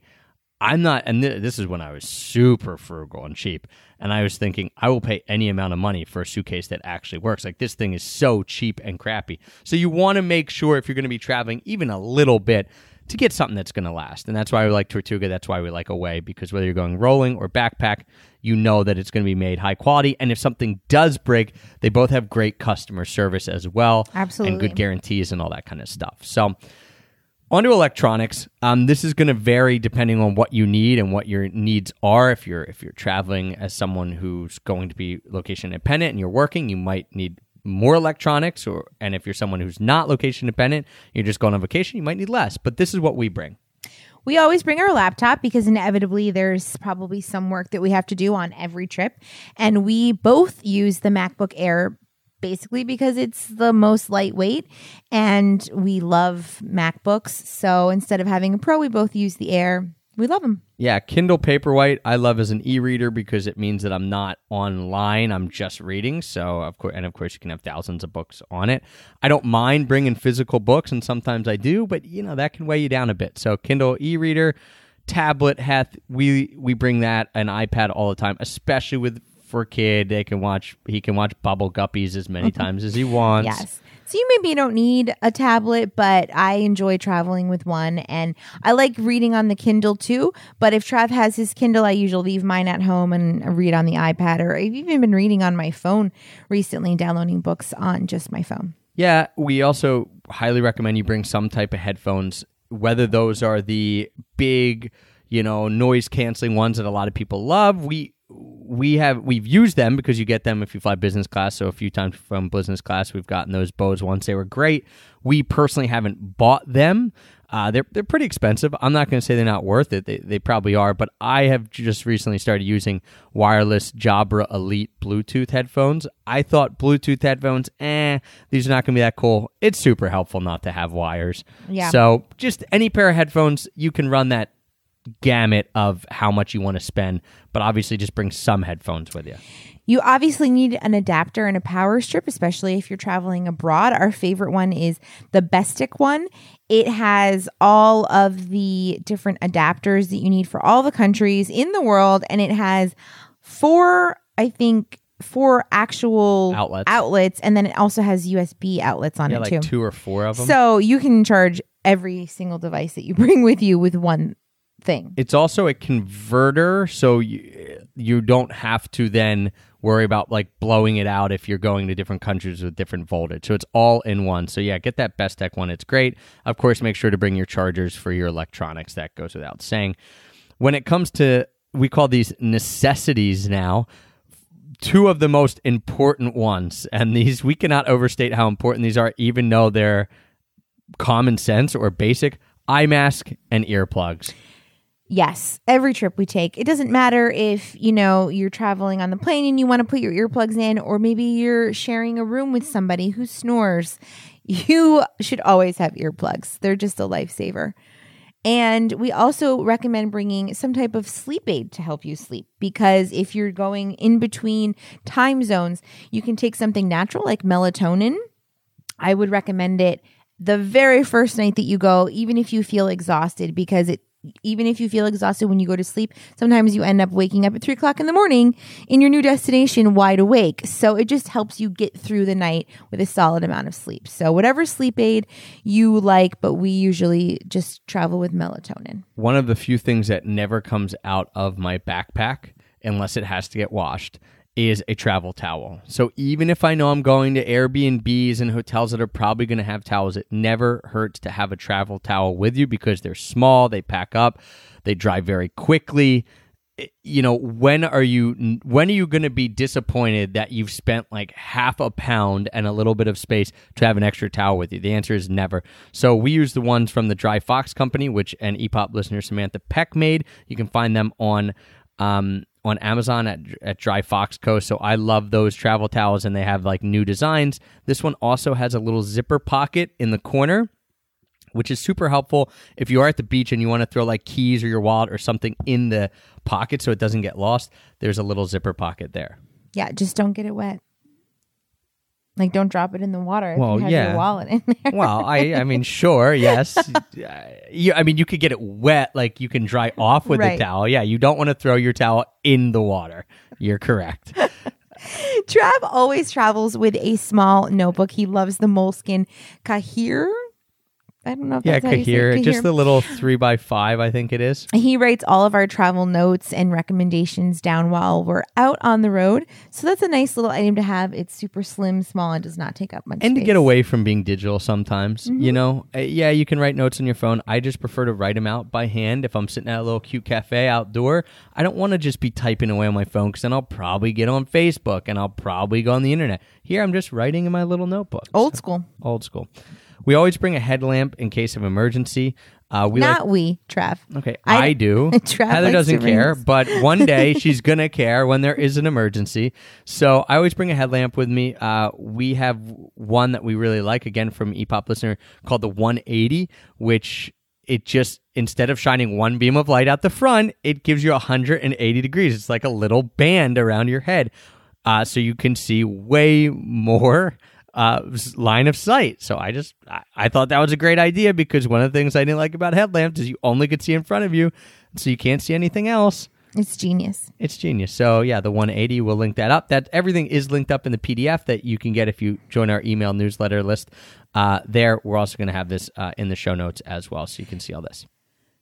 I'm not, and th- this is when I was super frugal and cheap. And I was thinking, I will pay any amount of money for a suitcase that actually works. Like this thing is so cheap and crappy. So you want to make sure if you're going to be traveling even a little bit to get something that's going to last. And that's why we like Tortuga. That's why we like Away because whether you're going rolling or backpack, you know that it's going to be made high quality. And if something does break, they both have great customer service as well. Absolutely. And good guarantees and all that kind of stuff. So, onto electronics. Um, this is going to vary depending on what you need and what your needs are. If you're if you're traveling as someone who's going to be location independent and you're working, you might need more electronics. Or and if you're someone who's not location dependent, you're just going on vacation, you might need less. But this is what we bring. We always bring our laptop because inevitably there's probably some work that we have to do on every trip. And we both use the MacBook Air basically because it's the most lightweight and we love MacBooks. So instead of having a Pro, we both use the Air. We love them. Yeah, Kindle Paperwhite I love as an e-reader because it means that I'm not online, I'm just reading. So, of course, and of course you can have thousands of books on it. I don't mind bringing physical books and sometimes I do, but you know, that can weigh you down a bit. So, Kindle e-reader, tablet hath we we bring that an iPad all the time, especially with for a kid, they can watch he can watch Bubble Guppies as many [LAUGHS] times as he wants. Yes. So you maybe don't need a tablet, but I enjoy traveling with one and I like reading on the Kindle too. But if Trav has his Kindle, I usually leave mine at home and read on the iPad or I've even been reading on my phone recently, downloading books on just my phone. Yeah, we also highly recommend you bring some type of headphones, whether those are the big, you know, noise canceling ones that a lot of people love. We we have we've used them because you get them if you fly business class. So a few times from business class, we've gotten those Bose ones. They were great. We personally haven't bought them. Uh, they're they're pretty expensive. I'm not going to say they're not worth it. They they probably are, but I have just recently started using wireless Jabra Elite Bluetooth headphones. I thought Bluetooth headphones, eh, these are not going to be that cool. It's super helpful not to have wires. Yeah. So just any pair of headphones, you can run that gamut of how much you want to spend, but obviously just bring some headphones with you. You obviously need an adapter and a power strip, especially if you're traveling abroad. Our favorite one is the BESTEK one. It has all of the different adapters that you need for all the countries in the world, and it has four, I think, four actual Outlets. outlets, and then it also has USB outlets on Yeah, it like too. two or four of them. So you can charge every single device that you [LAUGHS] bring with you with one thing. it's also a converter, so you, you don't have to then worry about like blowing it out if you're going to different countries with different voltage. So it's all in one. So yeah, get that BESTEK one. It's great. Of course, make sure to bring your chargers for your electronics. That goes without saying. When it comes to we call these necessities now, two of the most important ones, and these we cannot overstate how important these are, even though they're common sense or basic. Eye mask and earplugs. Yes, every trip we take. It doesn't matter if, you know, you're traveling on the plane and you want to put your earplugs in or maybe you're sharing a room with somebody who snores. You should always have earplugs. They're just a lifesaver. And we also recommend bringing some type of sleep aid to help you sleep because if you're going in between time zones, you can take something natural like melatonin. I would recommend it the very first night that you go, even if you feel exhausted, because it even if you feel exhausted when you go to sleep, sometimes you end up waking up at three o'clock in the morning in your new destination wide awake. So it just helps you get through the night with a solid amount of sleep. So whatever sleep aid you like, but we usually just travel with melatonin. one of the few things that never comes out of my backpack unless it has to get washed is a travel towel. So even if I know I'm going to Airbnbs and hotels that are probably going to have towels, it never hurts to have a travel towel with you because they're small, they pack up, they dry very quickly. You know, when are you when are you going to be disappointed that you've spent like half a pound and a little bit of space to have an extra towel with you? The answer is never. So we use the ones from the Dry Fox Company, which an EPOP listener Samantha Peck made. You can find them on um, on Amazon at at Dry Fox Co. So I love those travel towels, and they have like new designs. This one also has a little zipper pocket in the corner which is super helpful if you are at the beach and you want to throw like keys or your wallet or something in the pocket so it doesn't get lost. There's a little zipper pocket there. Yeah, just don't get it wet. Like, don't drop it in the water. Well, if you have yeah. your wallet in there. Well, I I mean, [LAUGHS] sure, yes. You, I mean, you could get it wet, like you can dry off with Right. the towel. Yeah, you don't want to throw your towel in the water. You're correct. [LAUGHS] Trav always travels with a small notebook. He loves the Moleskine Kahir. I don't know if Yeah, that's how you say it. Kahir, just the little three by five, I think it is. He writes all of our travel notes and recommendations down while we're out on the road. So that's a nice little item to have. It's super slim, small, and does not take up much and to get away from being digital sometimes Mm-hmm. you know Uh, yeah you can write notes on your phone i just prefer to write them out by hand if i'm sitting at a little cute cafe outdoor i don't want to just be typing away on my phone because then i'll probably get on facebook and i'll probably go on the internet here i'm just writing in my little notebook Old school. old school we always bring a headlamp in case of emergency uh, we like not we, Trav. Okay, I- I, do. [LAUGHS] Trav Heather doesn't care, but one [LAUGHS] day she's gonna care when there is an emergency. So I always bring a headlamp with me. Uh, we have one that we really like, again from EPOP listener, called the 180, which it just instead of shining one beam of light out the front, it gives you 180 degrees. It's like a little band around your head, uh, so you can see way more uh, line of sight. So I just I, I thought that was a great idea because one of the things I didn't like about headlamps is you only could see in front of you, so you can't see anything else. It's genius. It's genius. So yeah, the 180 we'll link that up. That everything is linked up in the PDF that you can get if you join our email newsletter list. Uh, there, we're also going to have this uh, in the show notes as well, so you can see all this.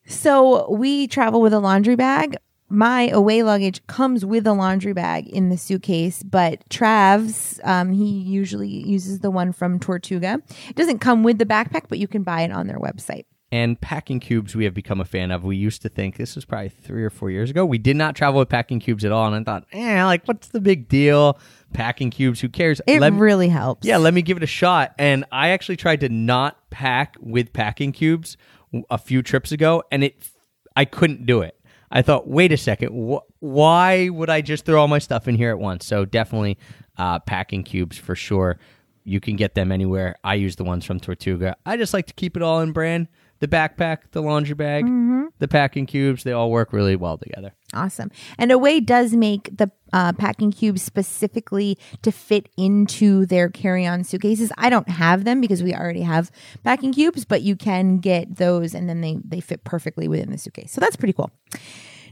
So we travel with a laundry bag. My away luggage comes with a laundry bag in the suitcase, but Trav's, um, he usually uses the one from Tortuga. It doesn't come with the backpack, but you can buy it on their website. And packing cubes, we have become a fan of. We used to think this was probably three or four years ago. We did not travel with packing cubes at all, and I thought, eh, like, what's the big deal? Packing cubes, who cares? It Let- really helps. Yeah, let me give it a shot. And I actually tried to not pack with packing cubes a few trips ago, and it I couldn't do it. I thought, wait a second, wh- why would I just throw all my stuff in here at once? So definitely uh, packing cubes for sure. You can get them anywhere. I use the ones from Tortuga. I just like to keep it all in brand. The backpack, the laundry bag, the packing cubes, they all work really well together. Awesome. And Away does make the uh, packing cubes specifically to fit into their carry on suitcases. I don't have them because we already have packing cubes, but you can get those and then they, they fit perfectly within the suitcase. So that's pretty cool.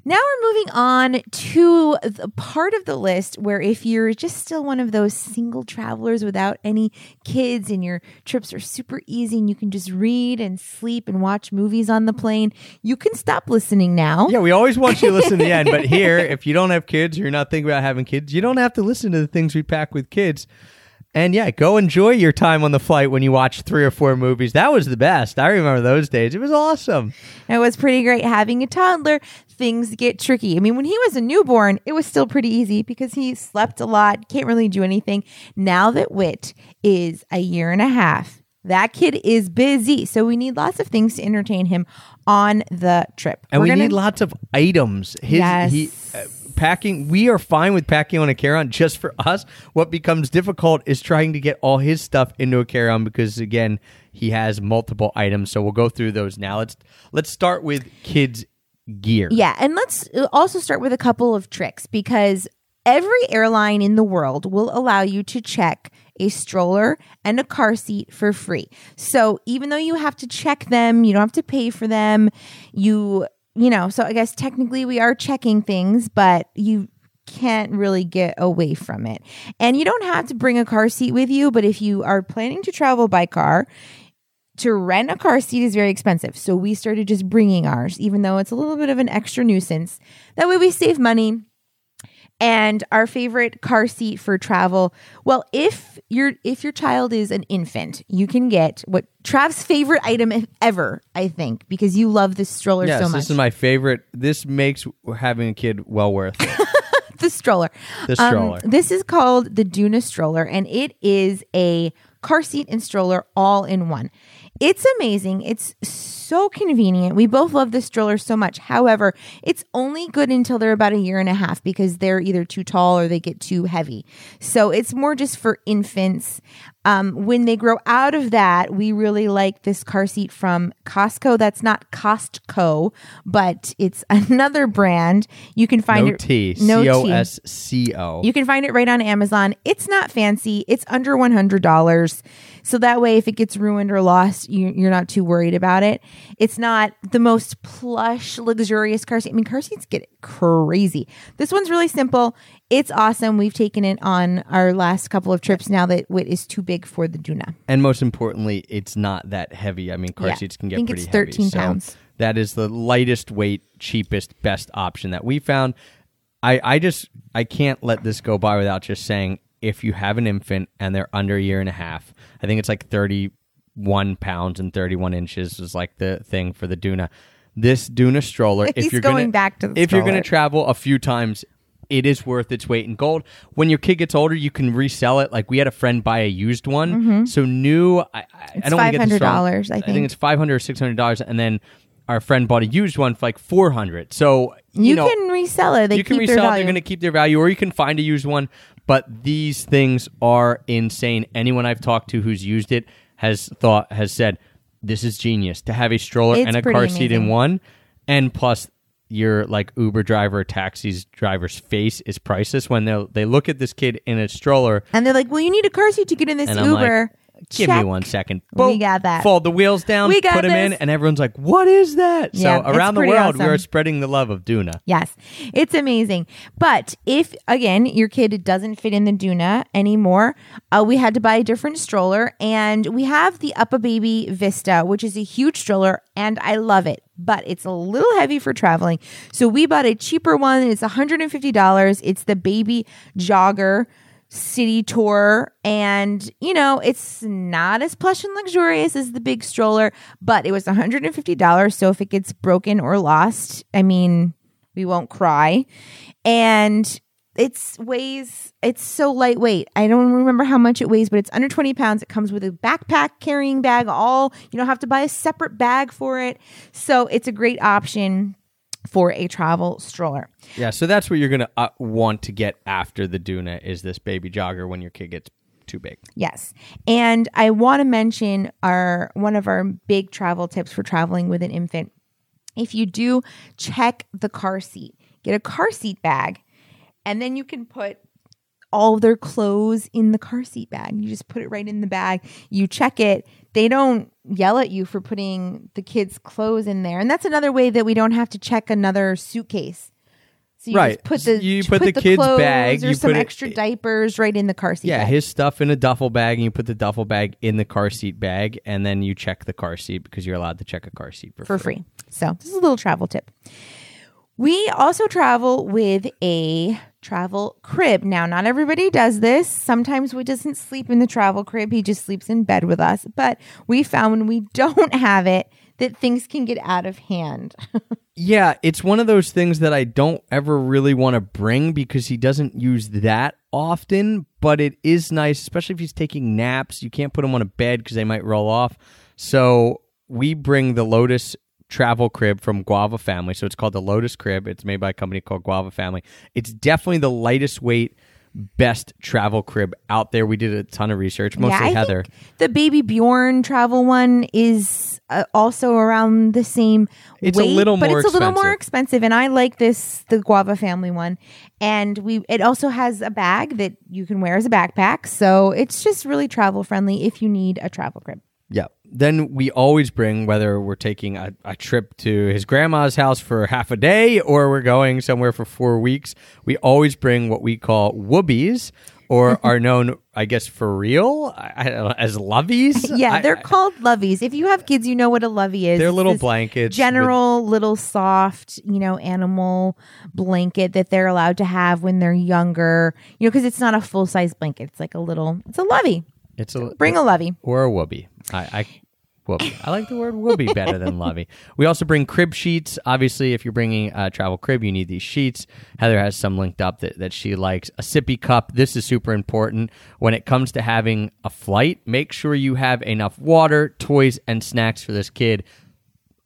Now we're moving on to the part of the list where if you're just still one of those single travelers without any kids and your trips are super easy and you can just read and sleep and watch movies on the plane, you can stop listening now. Yeah, we always want you to listen to the end, but [LAUGHS] here, if you don't have kids or you're not thinking about having kids, you don't have to listen to the things we pack with kids. And yeah, go enjoy your time on the flight when you watch three or four movies. That was the best. I remember those days. It was awesome. It was pretty great having a toddler. Things get tricky. I mean, when he was a newborn, it was still pretty easy because he slept a lot, can't really do anything. Now that Wit is a year and a half, that kid is busy. So we need lots of things to entertain him on the trip. And We're we gonna- need lots of items. His, Yes. he, uh, packing, we are fine with packing on a carry on just for us. What becomes difficult is trying to get all his stuff into a carry on because, again, he has multiple items. So we'll go through those now. Let's let's start with kids' gear. Yeah, and let's uh, also start with a couple of tricks because every airline in the world will allow you to check a stroller and a car seat for free. So even though you have to check them, you don't have to pay for them. You, you know, so I guess technically we are checking things, but you can't really get away from it. And you don't have to bring a car seat with you, but if you are planning to travel by car, to rent a car seat is very expensive. So we started just bringing ours, even though it's a little bit of an extra nuisance. That way we save money. And our favorite car seat for travel. Well, if your if your child is an infant, you can get what Trav's favorite item ever, I think, because you love this stroller Yes, so much. this is my favorite. This makes having a kid well worth it. [LAUGHS] [LAUGHS] the stroller. The Um, stroller. this is called the Doona stroller, and it is a car seat and stroller all in one. It's amazing. It's convenient. We both love this stroller so much. However, it's only good until they're about a year and a half because they're either too tall or they get too heavy. So it's more just for infants. Um, when they grow out of that, we really like this car seat from Cosco. That's not Costco, but it's [LAUGHS] another brand. You can find No it. T. No C O T. S C O. You can find it right on Amazon. It's not fancy. It's under one hundred dollars, so that way, if it gets ruined or lost, you, you're not too worried about it. It's not the most plush, luxurious car seat. I mean, car seats get crazy. This one's really simple. It's awesome. We've taken it on our last couple of trips now that Wit is too big for the Doona. And most importantly, it's not that heavy. I mean, car Yeah. seats can get I think pretty it's 13 heavy. So pounds. that is the lightest weight, cheapest, best option that we found. I, I just I can't let this go by without just saying if you have an infant and they're under a year and a half, I think it's like thirty one pounds and thirty one inches is like the thing for the Doona. This Doona stroller, [LAUGHS] if you're going gonna, back to the if you're going to travel a few times, it is worth its weight in gold. When your kid gets older, you can resell it. Like we had a friend buy a used one, mm-hmm. so new. I, I, I don't want to get this wrong. $500, I I think. think it's five hundred or six hundred dollars, and then our friend bought a used one for like four hundred. So you, You, know, can resell it. They you can resell. it. They're going to keep their value, or you can find a used one. But these things are insane. Anyone I've talked to who's used it has thought has said this is genius to have a stroller It's and a pretty car seat in amazing. one, and plus your like Uber driver, taxi's driver's face is priceless when they they look at this kid in a stroller and they're like, "Well, you need a car seat to get in this and I'm like, Uber." Give me Check. one second. We got that. Fold the wheels down, We got put them in, this. and everyone's like, "What is that?" Yeah, so it's around the pretty world, we awesome. are spreading the love of Doona. Yes, it's amazing. But if again your kid doesn't fit in the Doona anymore, uh, we had to buy a different stroller, and we have the UPPAbaby Vista, which is a huge stroller, and I love it. But it's a little heavy for traveling, so we bought a cheaper one. It's one hundred and fifty dollars. It's the Baby Jogger city tour. And you know it's not as plush and luxurious as the big stroller but it was $150 so if it gets broken or lost i mean we won't cry. And it's weighs it's so lightweight. I don't remember how much it weighs but it's under 20 pounds. It comes with a backpack carrying bag all you don't have to buy a separate bag for it. So it's a great option for a travel stroller Yeah, so that's what you're gonna uh, want to get after the Doona is this baby jogger when your kid gets too big. Yes. And I want to mention our one of our big travel tips for traveling with an infant. If you do check the car seat, get a car seat bag, and then you can put all their clothes in the car seat bag. You just put it right in the bag. You check it. They don't yell at you for putting the kids' clothes in there. And that's another way that we don't have to check another suitcase. So you Right. just put the You put the kid's clothes bag, or you some put it- extra diapers right in the car seat Yeah, bag. his stuff in a duffel bag, and you put the duffel bag in the car seat bag, and then you check the car seat because you're allowed to check a car seat for, for free. So this is a little travel tip. We also travel with a travel crib. Now, not everybody does this. Sometimes we doesn't sleep in the travel crib. He just sleeps in bed with us. But we found when we [LAUGHS] don't have it that things can get out of hand. [LAUGHS] Yeah, it's one of those things that I don't ever really want to bring because he doesn't use that often, but it is nice, especially if he's taking naps. You can't put him on a bed because they might roll off. So we bring the Lotus travel crib from Guava Family. So it's called the Lotus Crib. It's made by a company called Guava Family. It's definitely the lightest weight, best travel crib out there. We did a ton of research, mostly I Heather. think the BabyBjörn travel one is uh, also around the same It's a weight, little but more it's a little more expensive. expensive. And I like this the Guava family one, and we it also has a bag that you can wear as a backpack, so it's just really travel friendly if you need a travel crib. Yeah. Then we always bring, whether we're taking a, a trip to his grandma's house for half a day or we're going somewhere for four weeks, we always bring what we call whoobies or [LAUGHS] are known, I guess, for real I, I as loveys. [LAUGHS] Yeah, they're I- called loveys. If you have kids, you know what a lovey is. They're little blankets with- general little soft, you know, animal blanket that they're allowed to have when they're younger. You know, because it's not a full size blanket. It's like a little. It's a lovey. It's a Bring a lovey. or a whoopee. I, I whoopee. I like the word whoopee better than [LAUGHS] lovey. We also bring crib sheets. Obviously, if you're bringing a travel crib, you need these sheets. Heather has some linked up that, that she likes. A sippy cup. This is super important when it comes to having a flight. Make sure you have enough water, toys, and snacks for this kid.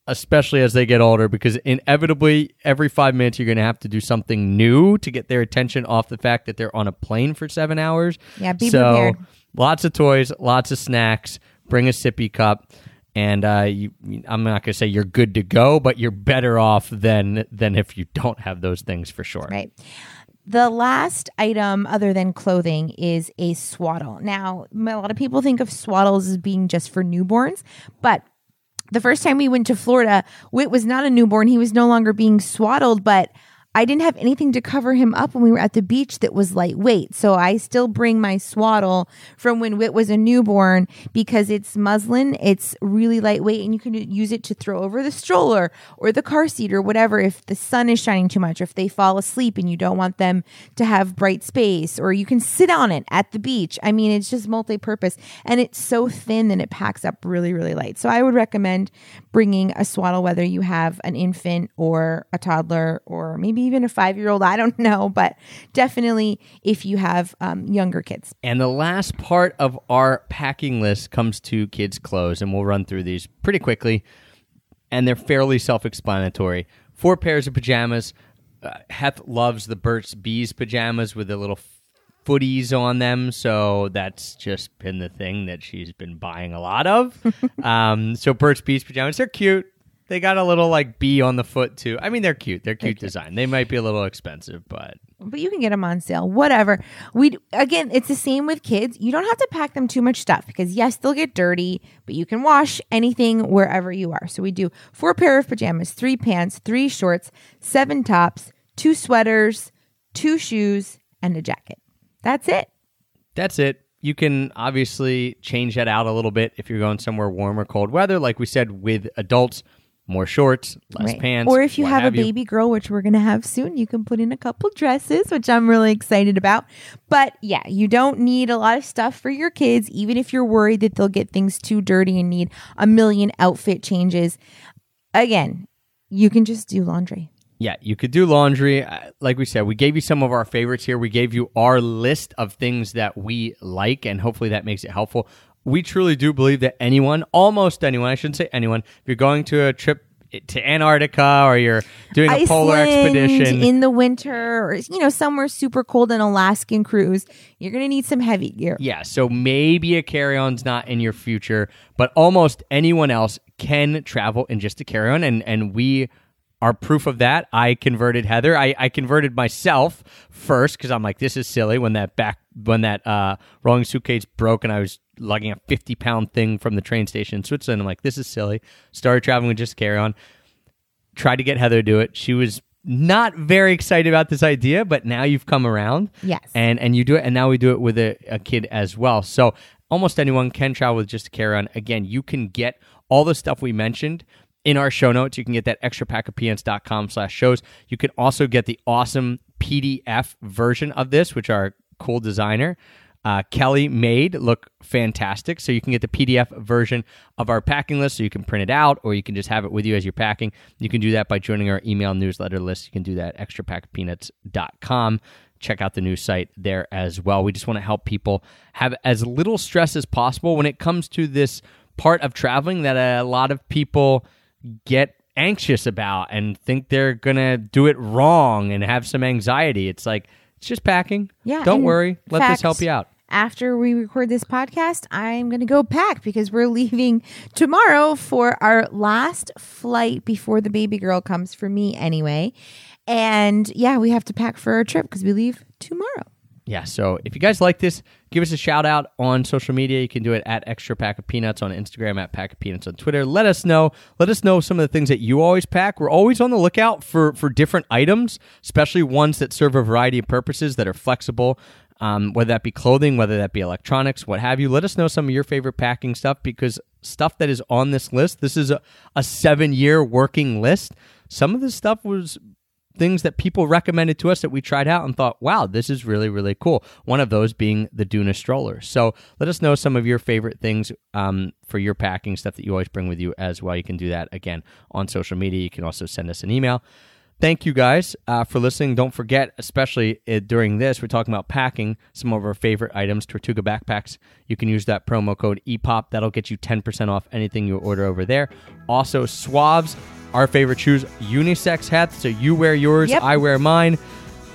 especially as they get older, because inevitably every five minutes you're going to have to do something new to get their attention off the fact that they're on a plane for seven hours. Yeah, be so, prepared. Lots of toys, lots of snacks. Bring a sippy cup. And uh, you, I'm not going to say you're good to go, but you're better off than than if you don't have those things for sure. Right. The last item, other than clothing, is a swaddle. Now, a lot of people think of swaddles as being just for newborns, but the first time we went to Florida, Wit was not a newborn. He was no longer being swaddled, but I didn't have anything to cover him up when we were at the beach that was lightweight. So I still bring my swaddle from when Wit was a newborn because it's muslin, it's really lightweight, and you can use it to throw over the stroller or the car seat or whatever if the sun is shining too much, or if they fall asleep and you don't want them to have bright space, or you can sit on it at the beach. I mean, it's just multi purpose and it's so thin that it packs up really, really light. So I would recommend bringing a swaddle, whether you have an infant or a toddler or maybe even a five year old. I don't [LAUGHS] know, but definitely if you have um, younger kids. And the last part of our packing list comes to kids' clothes, and we'll run through these pretty quickly. And they're fairly self explanatory. Four pairs of pajamas. Uh, Heth loves the Burt's Bees pajamas with the little footies on them. So that's just been the thing that she's been buying a lot of. [LAUGHS] um, so Burt's Bees pajamas, they're cute. They got a little like bee on the foot too. I mean, they're cute. They're cute design. They might be a little expensive, but but you can get them on sale whatever we again it's the same with kids you don't have to pack them too much stuff because yes they'll get dirty but you can wash anything wherever you are so we do four pair of pajamas three pants three shorts seven tops two sweaters two shoes and a jacket that's it that's it. You can obviously change that out a little bit if you're going somewhere warm or cold weather. Like we said, with adults, more shorts, less Right. pants. Or if you what have, a you. baby girl, which we're going to have soon, you can put in a couple dresses, which I'm really excited about. But yeah, you don't need a lot of stuff for your kids, even if you're worried that they'll get things too dirty and need a million outfit changes. Again, you can just do laundry. Yeah, you could do laundry. Like we said, we gave you some of our favorites here. We gave you our list of things that we like, and hopefully that makes it helpful. We truly do believe that anyone, almost anyone, I shouldn't say anyone, if you're going to a trip to Antarctica or you're doing a polar expedition, in the winter, or you know, somewhere super cold, an Alaskan cruise, you're going to need some heavy gear. Yeah, so maybe a carry on's not in your future, but almost anyone else can travel in just a carry on, and and we are proof of that. I converted Heather. I, I converted myself first because I'm like, this is silly. When that back when that uh, rolling suitcase broke and I was lugging a 50 pound thing from the train station in Switzerland, I'm like, this is silly. Started traveling with just carry on. Tried to get Heather to do it. She was not very excited about this idea, but now you've come around Yes. and and you do it and now we do it with a, a kid as well so almost anyone can travel with just a carry on again you can get all the stuff we mentioned in our show notes you can get that extra pack of peanuts.com slash shows you can also get the awesome pdf version of this which our cool designer uh, Kelly made look fantastic. So you can get the PDF version of our packing list so you can print it out or you can just have it with you as you're packing. You can do that by joining our email newsletter list. You can do that at extrapackofpeanuts.com. Check out the new site there as well. We just want to help people have as little stress as possible when it comes to this part of traveling that a lot of people get anxious about and think they're going to do it wrong and have some anxiety. It's like, it's just packing. Yeah, Don't worry. Let this help you out. After we record this podcast, I'm going to go pack because we're [LAUGHS] leaving tomorrow for our last flight before the baby girl comes for me anyway. And yeah, we have to pack for our trip because we leave tomorrow. Yeah, so if you guys like this, give us a shout out on social media. You can do it at Extra Pack of Peanuts on Instagram, at Pack of Peanuts on Twitter. Let us know. Let us know some of the things that you always pack. We're always on the lookout for for different items, especially ones that serve a variety of purposes that are flexible. Um, whether that be clothing, whether that be electronics, what have you. Let us know some of your favorite packing stuff because stuff that is on this list. This is a, a seven year working list. Some of this stuff was things that people recommended to us that we tried out and thought, wow, this is really, really cool. One of those being the Doona stroller. So let us know some of your favorite things um, for your packing stuff that you always bring with you as well. You can do that again on social media. You can also send us an email. Thank you guys uh, for listening. Don't forget, especially uh, during this, we're talking about packing some of our favorite items, Tortuga backpacks. You can use that promo code EPOP. That'll get you 10% off anything you order over there. Also, Suavs, our favorite shoes, unisex hats. So you wear yours, Yep. I wear mine.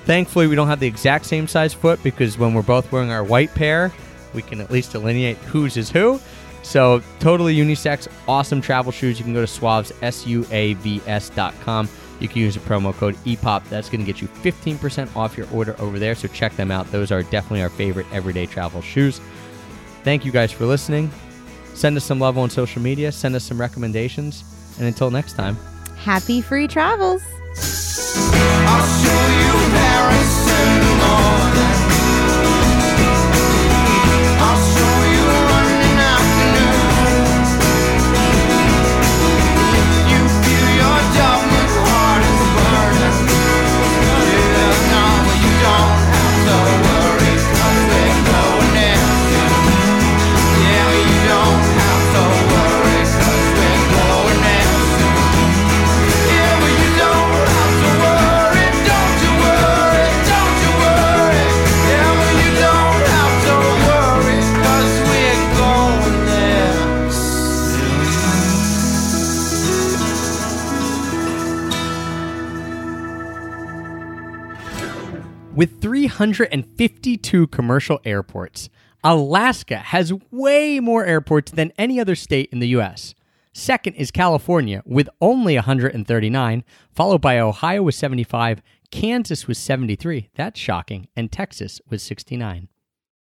Thankfully, we don't have the exact same size foot because when we're both wearing our white pair, we can at least delineate whose is who. So, totally unisex, awesome travel shoes. You can go to Suavs, S-U-A-V-S dot com. You can use the promo code EPOP. That's going to get you 15% off your order over there. So, check them out. Those are definitely our favorite everyday travel shoes. Thank you guys for listening. Send us some love on social media. Send us some recommendations. And until next time, Happy free travels. With 352 commercial airports, Alaska has way more airports than any other state in the U.S. Second is California with only 139, followed by Ohio with 75, Kansas with 73, that's shocking, and Texas with 69.